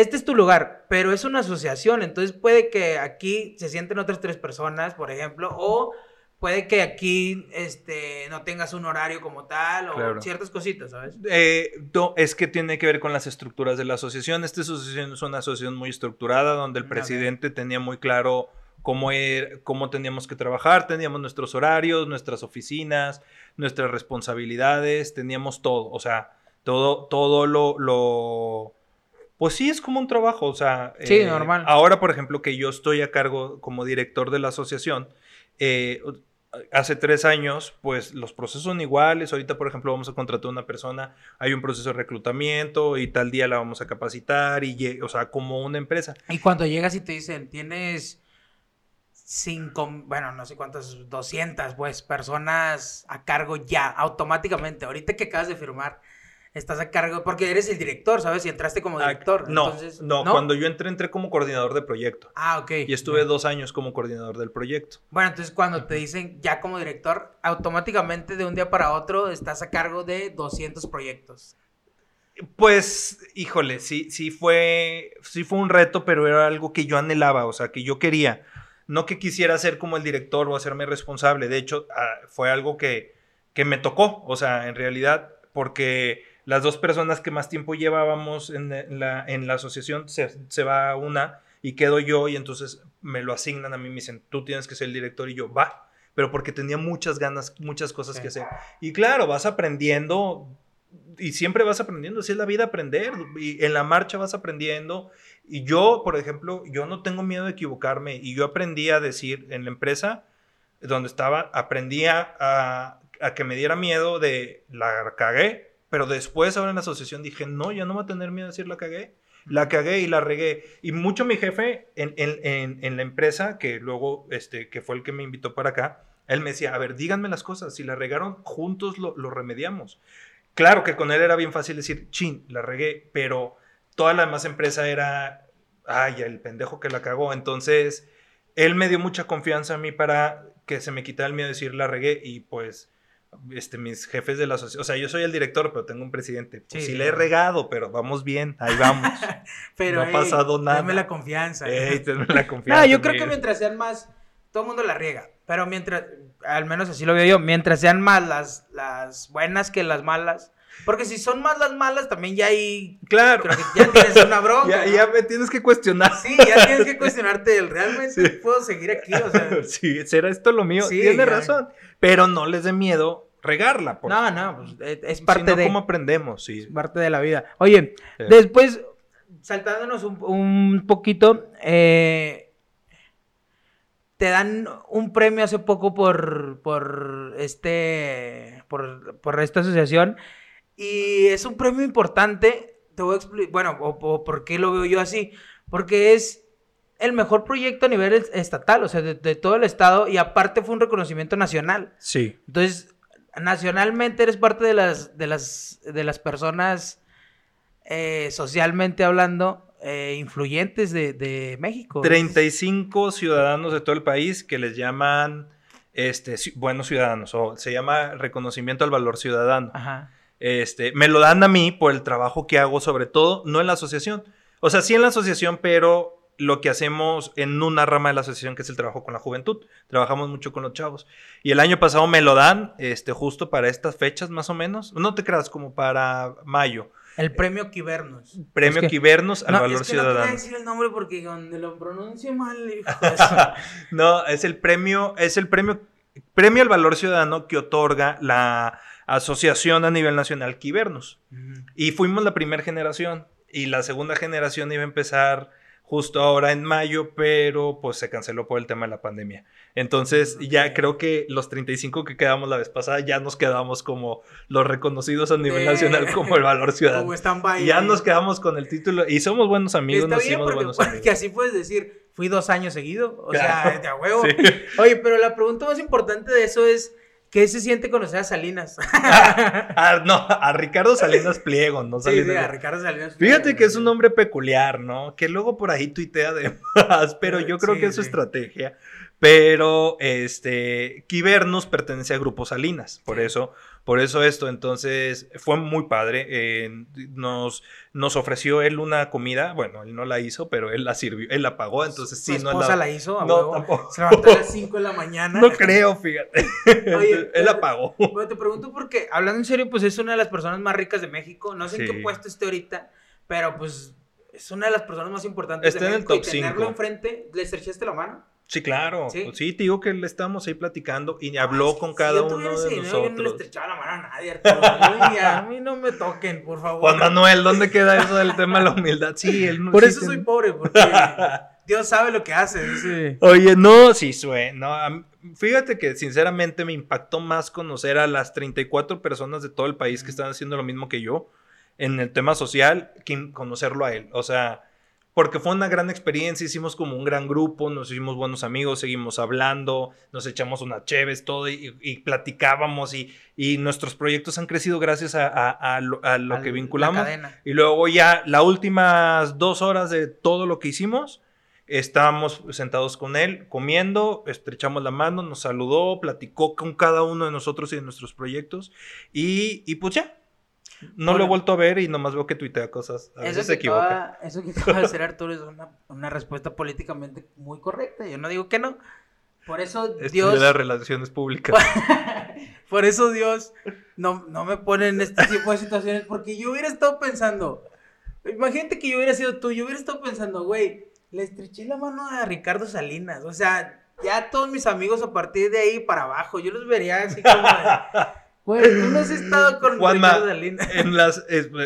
este es tu lugar, pero es una asociación, entonces puede que aquí se sienten otras tres personas, por ejemplo, o puede que aquí este, no tengas un horario como tal o ciertas cositas, ¿sabes?
Eh, no, es que tiene que ver con las estructuras de la asociación. Esta asociación es una asociación muy estructurada donde el presidente tenía muy claro cómo, er, cómo teníamos que trabajar, teníamos nuestros horarios, nuestras oficinas, nuestras responsabilidades, teníamos todo, o sea, todo, todo lo, lo pues sí, es como un trabajo, o sea...
Sí, eh, normal.
Ahora, por ejemplo, que yo estoy a cargo como director de la asociación, eh, hace tres años, pues los procesos son iguales. Ahorita, por ejemplo, vamos a contratar a una persona, hay un proceso de reclutamiento y tal día la vamos a capacitar, y, o sea, como una empresa.
Y cuando llegas y te dicen, tienes cinco, bueno, no sé cuántas, 200, pues, personas a cargo ya, automáticamente. Ahorita que acabas de firmar, estás a cargo, porque eres el director, ¿sabes? Y entraste como ah, director.
no, no, cuando yo entré, entré como coordinador de proyecto.
Ah, ok.
Y estuve dos años como coordinador del proyecto.
Bueno, entonces cuando te dicen ya como director, automáticamente de un día para otro estás a cargo de 200 proyectos.
Pues, híjole, sí, sí fue, sí fue un reto, pero era algo que yo anhelaba, o sea, que yo quería. No que quisiera ser como el director o hacerme responsable, de hecho ah, fue algo que, que me tocó, o sea, en realidad, porque las dos personas que más tiempo llevábamos en la, en la asociación se, se, va una y quedo yo y entonces me lo asignan a mí, me dicen, tú tienes que ser el director y yo, va, pero porque tenía muchas ganas, muchas cosas que hacer. Y claro, vas aprendiendo y siempre vas aprendiendo, así es la vida aprender, y en la marcha vas aprendiendo. Y yo, por ejemplo, yo no tengo miedo de equivocarme y yo aprendí a decir en la empresa donde estaba, aprendía a, a que me diera miedo de la cagué, pero después ahora en la asociación dije, no, ya no voy a tener miedo de decir la cagué. La cagué y la regué. Y mucho mi jefe en, en, en, la empresa, que luego, este, que fue el que me invitó para acá, él me decía, a ver, díganme las cosas, si la regaron, juntos lo, lo remediamos. Claro que con él era bien fácil decir, chin, la regué, pero toda la demás empresa era, ay, el pendejo que la cagó. Entonces, él me dio mucha confianza a mí para que se me quitara el miedo de decir la regué y pues este, mis jefes de la asociación, o sea, yo soy el director, pero tengo un presidente. Pues sí, le he regado, pero vamos bien, ahí vamos.
pero no ha pasado nada. Dame la confianza.
Ey, la confianza.
no, yo creo que mientras sean más, todo el mundo la riega, pero mientras, al menos así lo veo yo, mientras sean más las, las buenas que las malas. Porque si son más las malas, también ya hay.
Claro.
Creo que ya tienes una bronca.
ya, me tienes que cuestionar.
Sí, ya tienes que cuestionarte. ¿Realmente puedo seguir aquí? O sea.
Sí, será esto lo mío. Sí, Tienes razón. Pero no les dé miedo regarla.
No, no, pues eh, es parte de.
¿Cómo aprendemos? Sí.
Es parte de la vida. Oye, después, saltándonos un, un poquito, eh te dan un premio hace poco por, por este, por, esta asociación y es un premio importante. Te voy a explicar, bueno, o, por qué lo veo yo así, porque es el mejor proyecto a nivel estatal, o sea, de, todo el estado y aparte fue un reconocimiento nacional.
Sí.
Entonces, nacionalmente eres parte de las, de las, de las personas eh, socialmente hablando eh, influyentes de, de, México.
35 ciudadanos de todo el país que les llaman este, buenos ciudadanos, o se llama reconocimiento al valor ciudadano. Este, me lo dan a mí por el trabajo que hago, sobre todo, no en la asociación. O sea, sí en la asociación, pero lo que hacemos en una rama de la asociación que es el trabajo con la juventud. Trabajamos mucho con los chavos. Y el año pasado me lo dan, este, justo para estas fechas más o menos. No te creas, como para mayo.
El premio Quibernos.
Premio Quibernos al valor ciudadano. No
decir el nombre porque donde lo pronuncie mal,
no, es el premio, es el premio, premio al valor ciudadano que otorga la asociación a nivel nacional Quibernos. Y fuimos la primera generación. Y la segunda generación iba a empezar justo ahora en mayo, pero pues se canceló por el tema de la pandemia. Entonces ya creo que los 35 que quedamos la vez pasada ya nos quedamos como los reconocidos a nivel nacional como el valor ciudadano. ya nos quedamos con el título y somos buenos amigos, nos hicimos buenos amigos.
Que así puedes decir, fui dos años seguido, o sea, de a huevo. Oye, pero la pregunta más importante de eso es... ¿Qué se siente conocer a Salinas?
Ah, no, a Ricardo Salinas Pliego, no
Salinas. Sí, sí, a Ricardo Salinas
Pliego. Fíjate que es un nombre peculiar, ¿no? Que luego por ahí tuitea de más, pero yo creo que es su estrategia. Pero este Kibernos pertenece a Grupo Salinas, por eso, por eso esto. Entonces fue muy padre. Eh, nos, nos ofreció él una comida. Bueno, él no la hizo, pero él la sirvió, él la pagó. Entonces sí,
no la, la hizo. no, tampoco. Se levantó a las 5 de la mañana.
No creo, fíjate. Oye, él la pagó.
Bueno, te pregunto porque, hablando en serio, pues es una de las personas más ricas de México. No sé en qué puesto esté ahorita, pero pues es una de las personas más importantes
Está
de
México. En el top
y tenerlo enfrente, ¿le estrechaste la mano?
Sí, claro. ¿Sí? sí, te digo que le estábamos ahí platicando y habló con cada uno de nosotros. Yo
no le estrechaba la mano a nadie, Arturo. a mí no me toquen, por favor.
Juan Manuel, ¿dónde queda eso del tema de la humildad? Sí, él
no Por eso soy pobre, porque Dios sabe lo que hace.
Oye, no, sí, suena. fíjate que sinceramente me impactó más conocer a las 34 personas de todo el país que están haciendo lo mismo que yo en el tema social que conocerlo a él. O sea porque fue una gran experiencia, hicimos como un gran grupo, nos hicimos buenos amigos, seguimos hablando, nos echamos unas cheves, todo, y, platicábamos, y, y, nuestros proyectos han crecido gracias a, lo, que vinculamos. Y luego ya las últimas dos horas de todo lo que hicimos, estábamos sentados con él, comiendo, estrechamos la mano, nos saludó, platicó con cada uno de nosotros y de nuestros proyectos, y, y pues ya, no lo he vuelto a ver y nomás veo que tuitea cosas. A veces se equivoca.
eso que te va a hacer Arturo es una, respuesta políticamente muy correcta. Yo no digo que no. Por eso Dios.
las relaciones públicas.
Por eso Dios no, no me pone en este tipo de situaciones. Porque yo hubiera estado pensando. Imagínate que yo hubiera sido tú. Yo hubiera estado pensando, güey, le estreché la mano a Ricardo Salinas. O sea, ya todos mis amigos a partir de ahí para abajo, yo los vería así como Güey, tú no has estado con
Juanma, en las,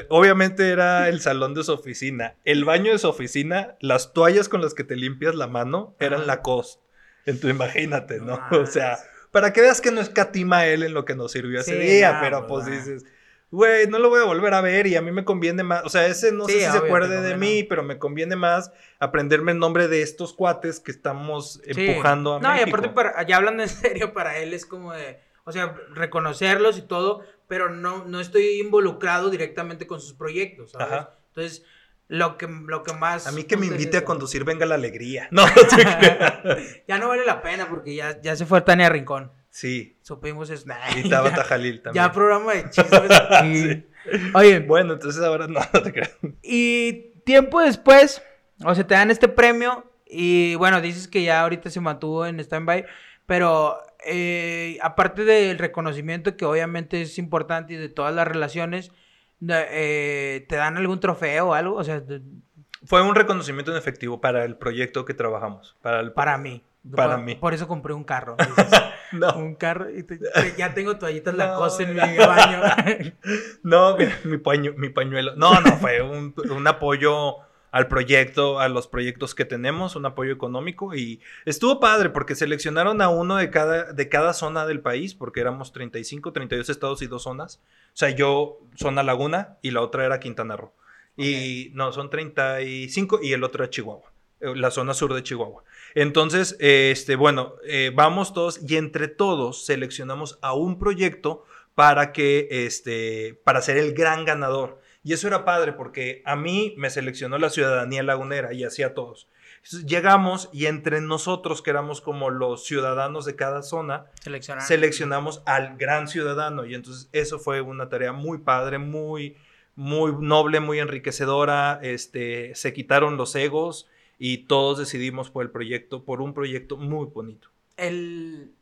obviamente era el salón de su oficina. El baño de su oficina, las toallas con las que te limpias la mano eran la cos. Entonces imagínate, ¿no? o sea, para que veas que no escatima él en lo que nos sirvió ese día, pero pues, pues dices, güey, no lo voy a volver a ver y a mí me conviene más, o sea, ese no sé si se acuerde de mí, pero me conviene más aprenderme el nombre de estos cuates que estamos empujando a no, México.
Y aparte, ya hablando en serio, para él es como de o sea, reconocerlos y todo, pero no, no estoy involucrado directamente con sus proyectos, ¿sabes? Entonces, lo que, lo que más...
A mí que me invite a conducir Venga la Alegría. No,
ya no vale la pena porque ya, ya se fue Tania Rincón.
Sí.
Supimos eso.
y Tabata Jalil también.
Ya programa de chismes. Oye.
Bueno, entonces ahora no, no te creo.
Y tiempo después, o sea, te dan este premio y bueno, dices que ya ahorita se mantuvo en stand-by, pero eh, aparte del reconocimiento que obviamente es importante y de todas las relaciones, eh, ¿te dan algún trofeo o algo? O sea,
fue un reconocimiento en efectivo para el proyecto que trabajamos. Para,
para mí.
Para
por,
mí.
Por eso compré un carro. no. Un carro y ya tengo toallitas la cosa en mi baño.
no, mi, paño, mi pañuelo. No, no, fue un, un apoyo al proyecto, a los proyectos que tenemos, un apoyo económico y estuvo padre porque seleccionaron a uno de cada, de cada zona del país, porque éramos 35, 32 estados y dos zonas. O sea, yo, zona Laguna y la otra era Quintana Roo. Y no, son 35 y el otro era Chihuahua, eh, la zona sur de Chihuahua. Entonces, este, bueno, eh, vamos todos y entre todos seleccionamos a un proyecto para que, este, para ser el gran ganador. Y eso era padre porque a mí me seleccionó la ciudadanía lagunera y así a todos. llegamos y entre nosotros, que éramos como los ciudadanos de cada zona, seleccionamos al gran ciudadano. Y entonces eso fue una tarea muy padre, muy, muy noble, muy enriquecedora. Este, se quitaron los egos y todos decidimos por el proyecto, por un proyecto muy bonito.
El...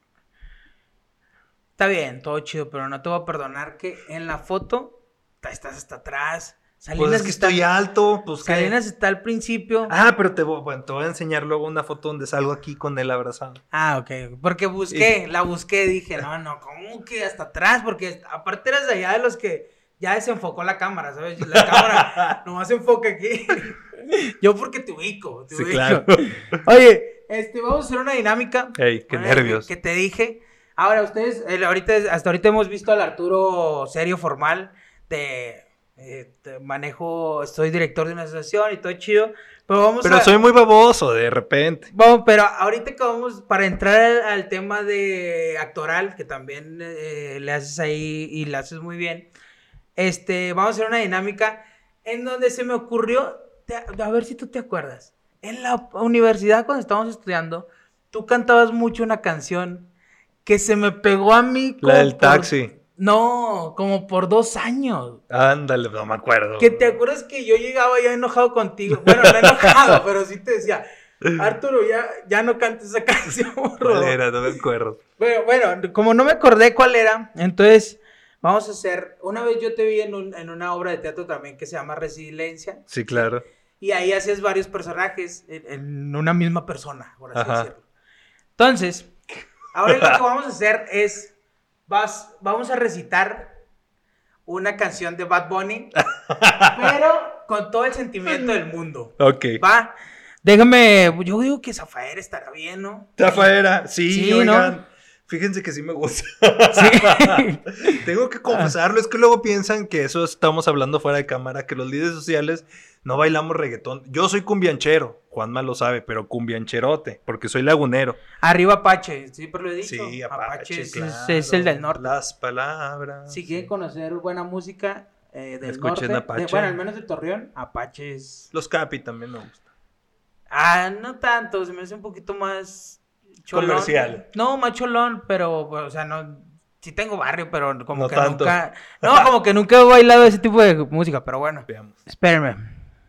Está bien, todo chido, pero no te voy a perdonar que en la foto estás hasta atrás.
Salinas pues es que estoy alto, pues
Salinas está al principio.
Ah, pero te voy, te voy a enseñar luego una foto donde salgo aquí con él abrazado.
Ah, ok. Porque busqué, la busqué, dije, no, no, ¿cómo que hasta atrás? Porque aparte eras de allá de los que ya desenfocó la cámara, ¿sabes? La cámara nomás enfoca aquí. Yo porque te ubico, te sí, Claro. Oye, este, vamos a hacer una dinámica.
Ey, qué nervios.
Que te dije. Ahora, ustedes, ahorita, hasta ahorita hemos visto al Arturo serio, formal de, eh, manejo, soy director de una asociación y todo chido. Pero vamos
Pero soy muy baboso de repente.
Vamos, pero ahorita que vamos, para entrar al, tema de actoral, que también eh, le haces ahí y le haces muy bien, este, vamos a hacer una dinámica en donde se me ocurrió, a ver si tú te acuerdas, en la universidad cuando estábamos estudiando, tú cantabas mucho una canción que se me pegó a mí.
La del taxi.
No, como por dos años.
Ándale, no me acuerdo.
Que te acuerdas que yo llegaba ya enojado contigo. Bueno, no enojado, pero sí te decía, Arturo, ya, ya no cantes esa canción.
¿Cuál era? No me acuerdo.
Bueno, bueno, como no me acordé cuál era, entonces vamos a hacer. Una vez yo te vi en, en una obra de teatro también que se llama Resiliencia.
Sí, claro.
Y ahí haces varios personajes en, una misma persona, por así decirlo. Entonces, ahora lo que vamos a hacer es vas, vamos a recitar una canción de Bad Bunny, pero con todo el sentimiento del mundo.
Ok.
Va. Déjame, yo digo que Zafaera estará bien, ¿no?
Zafaera, sí, sí oigan. Fíjense que sí me gusta. ¿Sí? Tengo que confesarlo, es que luego piensan que eso estamos hablando fuera de cámara, que los líderes sociales no bailamos reggaetón. Yo soy cumbianchero, Juanma lo sabe, pero cumbiancherote, porque soy lagunero.
Arriba Apache, siempre lo he dicho.
Sí, Apache,
es, el del norte.
Las palabras.
Si quieren conocer buena música eh, del Escuchen norte, Apache. bueno, al menos de Torreón, Apache es...
Los Capi también me gustan.
Ah, no tanto, se me hace un poquito más...
Comercial.
No, más cholón, pero, o sea, no... Sí tengo barrio, pero como que nunca... No, como que nunca he bailado ese tipo de música, pero bueno.
Veamos.
Espérenme.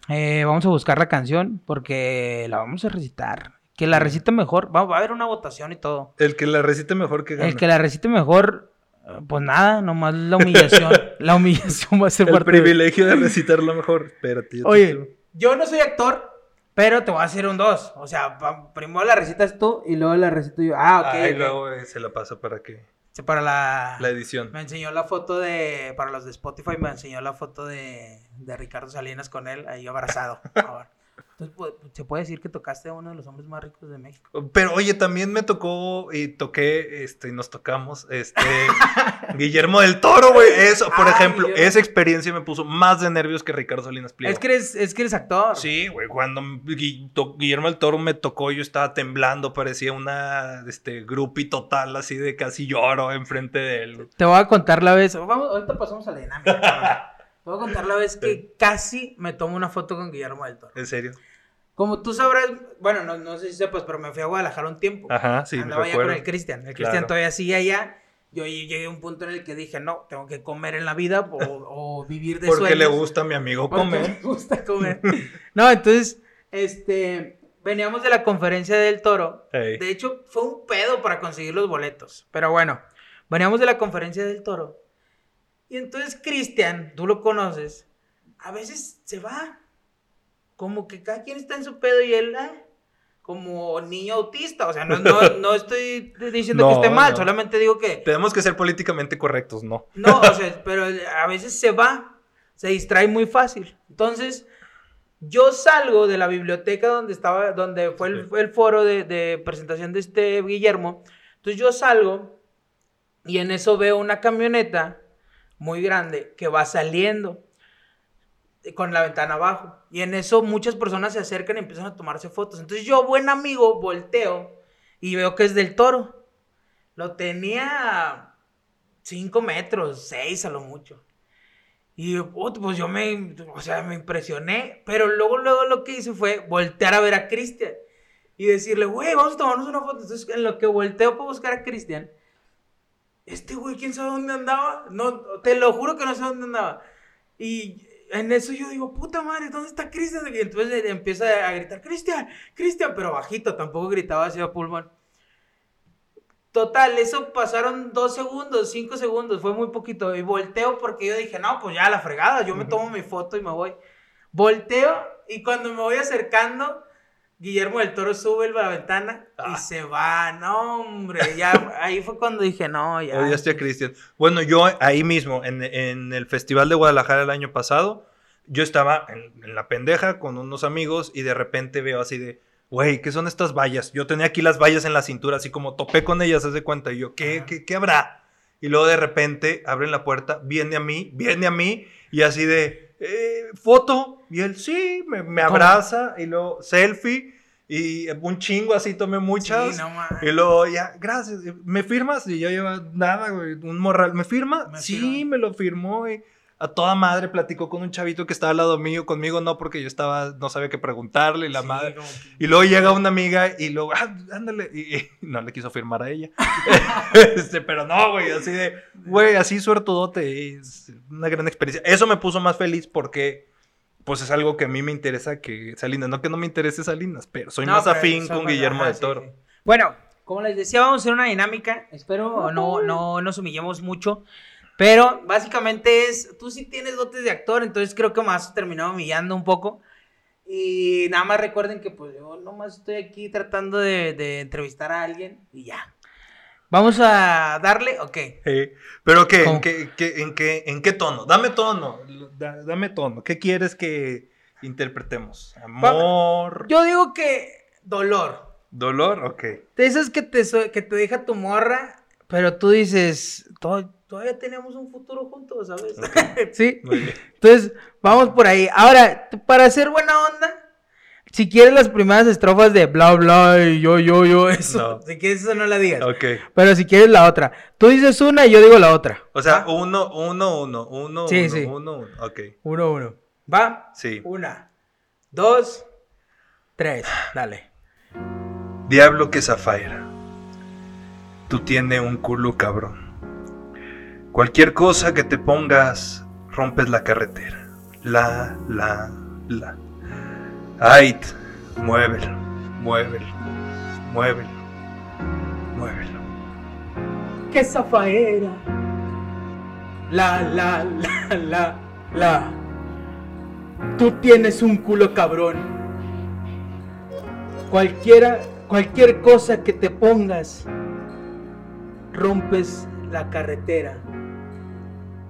Eh, vamos a buscar la canción porque la vamos a recitar. Que la recite mejor. Va, a haber una votación y todo.
El que la recite mejor que gana.
El que la recite mejor, pues nada, nomás la humillación. la humillación va a ser
El privilegio de... recitarlo mejor. Espérate.
Oye, yo no soy actor, Pero te voy a hacer un 2. O sea, primero la recitas tú y luego la recito yo. Ah, ok.
y luego eh, se la pasa para qué.
Para la...
La edición.
Me enseñó la foto de... Para los de Spotify me enseñó la foto de, de Ricardo Salinas con él ahí abrazado. Entonces, pues, se puede decir que tocaste a uno de los hombres más ricos de México.
Pero oye, también me tocó y toqué, este, y nos tocamos, este, Guillermo del Toro, güey. Eso, por ejemplo, esa experiencia me puso más de nervios que Ricardo Salinas
Pliego. Es que eres, es que eres actor.
Sí, güey, cuando Guillermo del Toro me tocó, yo estaba temblando, parecía una, este, grupi total, así de casi lloro enfrente de él.
Te voy a contar la vez, vamos, ahorita pasamos a la dinámica. Puedo contar la vez que casi me tomo una foto con Guillermo del Toro.
¿En serio?
Como tú sabrás, bueno, no, no sé si sepas, pero me fui a Guadalajara un tiempo.
Ajá, sí,
Andaba allá con el Cristian. El Cristian todavía sigue allá. Yo llegué a un punto en el que dije, no, tengo que comer en la vida o, vivir de
Porque le gusta a mi amigo comer.
me gusta comer. no, entonces, este, veníamos de la conferencia del Toro. De hecho, fue un pedo para conseguir los boletos. Pero bueno, veníamos de la conferencia del Toro y entonces Cristian, tú lo conoces, a veces se va. Como que cada quien está en su pedo y él, ah, como niño autista. O sea, no, no, estoy diciendo que esté mal, solamente digo que.
Tenemos que ser políticamente correctos, ¿no?
No, o sea, pero a veces se va, se distrae muy fácil. Entonces, yo salgo de la biblioteca donde estaba, donde fue el, foro de, de presentación de este Guillermo. Entonces yo salgo y en eso veo una camioneta muy grande que va saliendo con la ventana abajo. Y en eso muchas personas se acercan y empiezan a tomarse fotos. Entonces yo, buen amigo, volteo y veo que es del toro. Lo tenía 5 metros, 6 a lo mucho. Y pues yo me, o sea, me impresioné. Pero luego, luego lo que hice fue voltear a ver a Cristian. Y decirle, güey, vamos a tomarnos una foto. Entonces en lo que volteo para buscar a Cristian, este güey, ¿quién sabe dónde andaba? No, te lo juro que no sé dónde andaba. Y en eso yo digo, puta madre, ¿dónde está Cristian? Y entonces empieza a gritar, Cristian, Cristian, pero bajito, tampoco gritaba hacia pulmón. Total, eso pasaron dos segundos, cinco segundos, fue muy poquito. Y volteo porque yo dije, no, pues ya la fregada, yo me tomo mi foto y me voy. Volteo y cuando me voy acercando, Guillermo del Toro sube la ventana y ah. se va. No, hombre, ya ahí fue cuando dije, no, ya.
Odiaste a Cristian. Bueno, yo ahí mismo, en, el Festival de Guadalajara el año pasado, yo estaba en, la pendeja con unos amigos y de repente veo así de, güey, ¿qué son estas vallas? Yo tenía aquí las vallas en la cintura, así como topé con ellas, hace cuenta. Y yo, ¿qué, qué, qué habrá? Y luego de repente abren la puerta, viene a mí, viene a mí y así de eh, foto. Y él, sí, me, abraza y luego selfie. Y un chingo así tomé muchas. y luego ya, gracias. ¿Me firmas? Y yo lleva nada, güey, un morral. ¿Me firma? sí, me lo firmó, A toda madre platicó con un chavito que estaba al lado mío, conmigo no, porque yo estaba, no sabía qué preguntarle, y la madre. Y luego llega una amiga y luego, ah, ándale, y, no le quiso firmar a ella. este, pero no, güey, así de, güey, así suertudote, es una gran experiencia. Eso me puso más feliz porque pues es algo que a mí me interesa que Salinas, no que no me interese Salinas, pero soy más afín con Guillermo de Toro.
Bueno, como les decía, vamos a hacer una dinámica, espero no, no nos humillemos mucho, pero básicamente es, tú sí tienes dotes de actor, entonces creo que más terminado humillando un poco. Y nada más recuerden que pues yo nomás estoy aquí tratando de, de entrevistar a alguien y ya. ¿Vamos a darle? Ok.
¿Pero qué? ¿En qué, en, qué, ¿En qué tono? Dame tono. dame tono. ¿Qué quieres que interpretemos? Amor.
Yo digo que dolor.
¿Dolor? Ok.
De esas que te, que te deja tu morra, pero tú dices, todavía tenemos un futuro juntos, ¿sabes? sí. Entonces, vamos por ahí. Ahora, para hacer buena onda, si quieres las primeras estrofas de bla bla y yo, yo, yo, eso. Si quieres eso no la digas.
Ok.
Pero si quieres la otra. Tú dices una y yo digo la otra.
O sea, uno, uno, uno, uno, sí, uno, sí. uno, uno. Ok.
Uno, uno. ¿Va?
Sí.
Una, dos, tres. Dale.
Diablo que Zafaira. Tú tienes un culo cabrón. Cualquier cosa que te pongas, rompes la carretera. La, la, la. Ait, muévelo, muévelo, muévelo, muévelo.
¡Qué zafaera! La, la, la, la, la. Tú tienes un culo cabrón. Cualquiera, cualquier cosa que te pongas, rompes la carretera.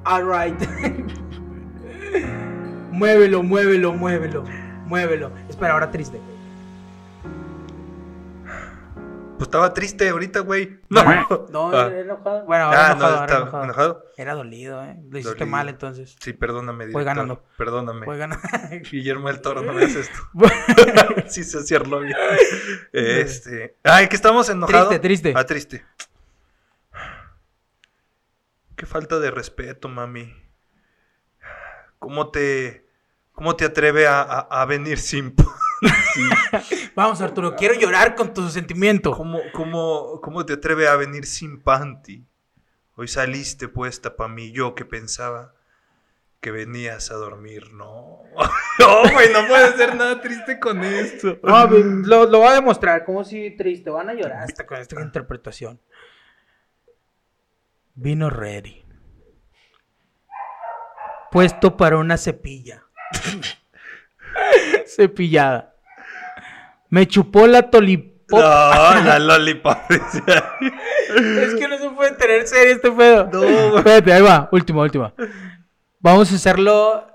Alright. muévelo, muévelo, muévelo, muévelo. Espera, ahora triste.
Pues estaba triste ahorita, güey.
No, no, ah. era enojado. Bueno, ahora ah, enojado, no, estaba enojado. Era dolido, ¿eh? Lo hiciste mal entonces.
Sí, perdóname.
Voy ganando.
Perdóname.
Voy ganando.
Guillermo del Toro, no me haces esto. sí, se cierro bien. Este. Ay, que estamos enojados.
Triste, triste.
Ah, triste. Qué falta de respeto, mami. ¿Cómo te. ¿Cómo te atreve a, a venir sin.
Vamos, Arturo, quiero llorar con tu sentimiento.
¿Cómo, cómo, cómo te atreves a venir sin panty? Hoy saliste puesta para mí, yo que pensaba que venías a dormir, no. no, güey, no puede ser nada triste con esto.
lo, lo va a demostrar, como si triste, van a llorar hasta con esta interpretación. Vino ready. Puesto para una cepilla. Cepillada. Me chupó la tolipop.
No, la lollipop.
es que no se puede tener serio este pedo. No, Espérate, ahí va. Última, última. Vamos a hacerlo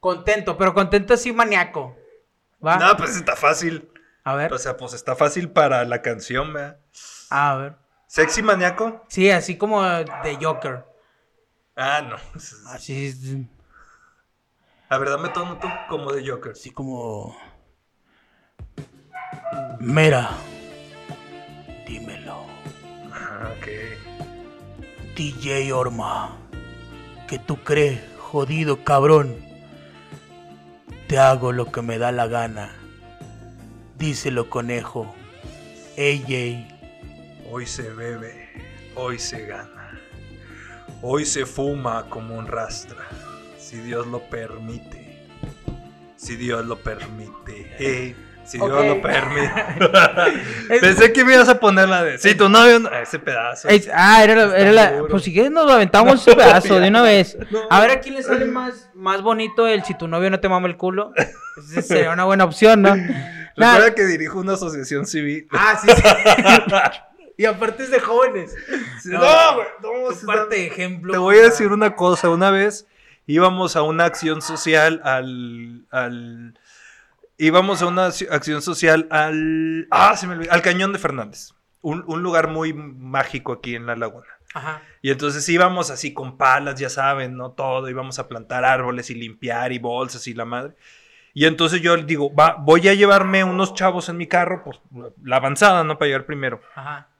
contento, pero contento así maníaco.
¿Va? No, pues está fácil.
A ver.
O sea, pues está fácil para la canción, ¿verdad?
a ver.
¿Sexy maníaco?
Sí, así como de Joker.
Ah, no.
Así es.
A ver, dame tono tú como de Joker.
Así como. Mira, dímelo.
Ah, ok.
DJ Orma, que tú crees, jodido cabrón. Te hago lo que me da la gana. Díselo, conejo. AJ.
Hoy se bebe, hoy se gana. Hoy se fuma como un rastra, si Dios lo permite. Si Dios lo permite. Hey. Si Dios lo permite. Pensé que me ibas a poner la de. Sí, tu novio. Ese pedazo.
ah, era, la, era la. Pues si quieres, nos aventamos ese pedazo de una vez. A ver a quién le sale más, más bonito el si tu novio no te mama el culo. Esa sería una buena opción, ¿no?
Recuerda que dirijo una asociación civil.
Ah, sí, sí. Y aparte es de jóvenes.
no, güey.
No, parte de ejemplo.
Te voy a decir una cosa. Una vez íbamos a una acción social al. al íbamos a una acción social al. Ah, se me olvidó. Al Cañón de Fernández. Un, lugar muy mágico aquí en la laguna.
Ajá.
Y entonces íbamos así con palas, ya saben, ¿no? Todo. Íbamos a plantar árboles y limpiar y bolsas y la madre. Y entonces yo digo, va, voy a llevarme unos chavos en mi carro, pues la avanzada, ¿no? Para llegar primero.
Ajá.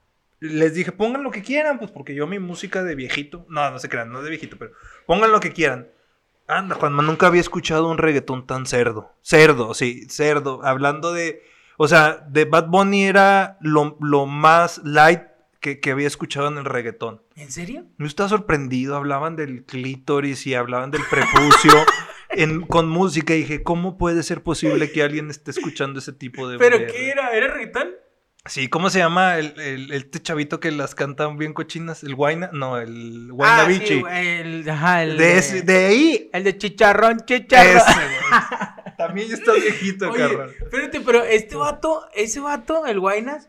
Les dije, pongan lo que quieran, pues porque yo mi música de viejito, no, no se crean, no de viejito, pero pongan lo que quieran. Anda, Juanma, nunca había escuchado un reggaetón tan cerdo. Cerdo, sí, cerdo. Hablando de. O sea, de Bad Bunny era lo, más light que, había escuchado en el reggaetón.
¿En serio?
Me estaba sorprendido. Hablaban del clítoris y hablaban del prepucio con música. Y dije, ¿cómo puede ser posible que alguien esté escuchando ese tipo de.
¿Pero qué era? ¿Era reggaetón?
Sí, ¿cómo se llama el, el, este chavito que las cantan bien cochinas? ¿El Guayna? No, el Guayna ah, Sí,
el, ajá, el
de, de, ahí.
El de chicharrón, chicharrón.
También está viejito,
Oye, Espérate, pero este vato, ese vato, el Guaynas,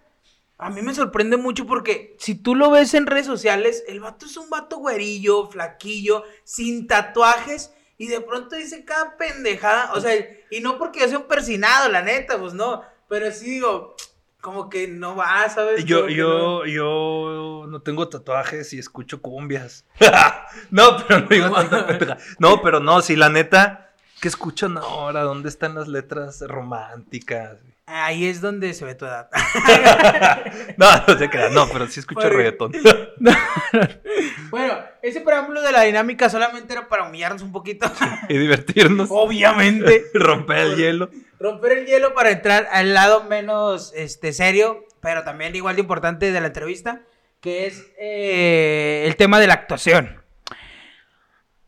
a mí me sorprende mucho porque si tú lo ves en redes sociales, el vato es un vato güerillo, flaquillo, sin tatuajes. Y de pronto dice cada pendejada. O sea, y no porque yo sea un persinado, la neta, pues no. Pero sí digo, como que no va, ¿sabes?
Yo, yo, no? yo no tengo tatuajes y escucho cumbias. no, pero no digo No, pero no, si la neta, ¿qué escuchan ahora? ¿Dónde están las letras románticas?
Ahí es donde se ve tu edad.
no, no se crea, no, pero sí escucho reggaetón.
bueno, ese preámbulo de la dinámica solamente era para humillarnos un poquito.
y divertirnos.
Obviamente.
Romper el hielo.
Romper el hielo para entrar al lado menos este, serio, pero también igual de importante de la entrevista, que es eh, el tema de la actuación.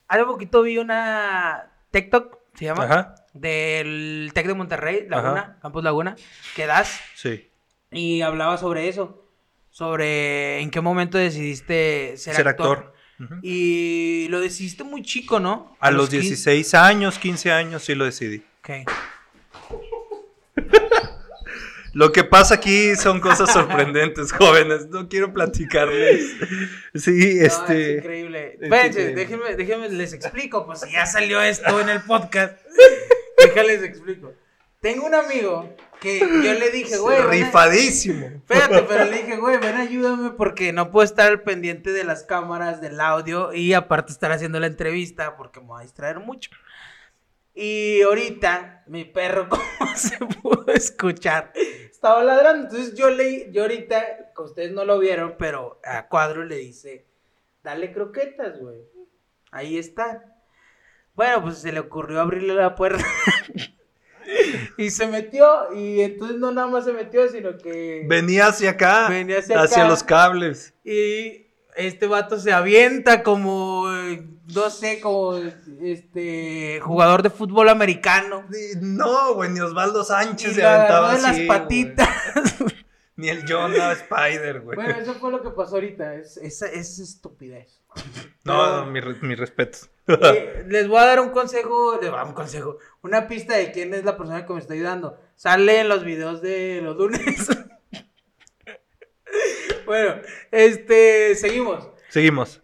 Hace poquito vi una TikTok, se llama. Ajá del TEC de Monterrey, Laguna, Campus Laguna, que das.
Sí.
Y hablaba sobre eso, sobre en qué momento decidiste ser, actor. Y lo decidiste muy chico, ¿no?
A, los, 16 años, 15 años, sí lo decidí.
Ok.
Lo que pasa aquí son cosas sorprendentes, jóvenes. No quiero platicarles. Sí, este.
es increíble. Espérense, déjenme, déjenme, les explico, pues ya salió esto en el podcast. Déjales explico. Tengo un amigo que yo le dije, güey.
Rifadísimo.
Espérate, pero le dije, güey, ven, ayúdame porque no puedo estar al pendiente de las cámaras, del audio y aparte estar haciendo la entrevista porque me voy a distraer mucho. Y ahorita, mi perro, como se pudo escuchar, estaba ladrando. Entonces yo leí, yo ahorita, que ustedes no lo vieron, pero a cuadro le dice, dale croquetas, güey. Ahí está. Bueno, pues se le ocurrió abrirle la puerta. y se metió, y entonces no nada más se metió, sino que...
Venía hacia acá.
Venía hacia,
hacia los cables.
Y este vato se avienta como, no sé, como este jugador de fútbol americano.
No, güey, ni Osvaldo Sánchez se aventaba
así. las patitas.
Ni el Jonah Spider, güey.
Bueno, eso fue lo que pasó ahorita. Es, esa es estupidez.
No, mi, mi, respeto.
Eh, les voy a dar un consejo, les voy a dar un consejo, una pista de quién es la persona que me está ayudando. Sale en los videos de los lunes. bueno, este, seguimos.
Seguimos.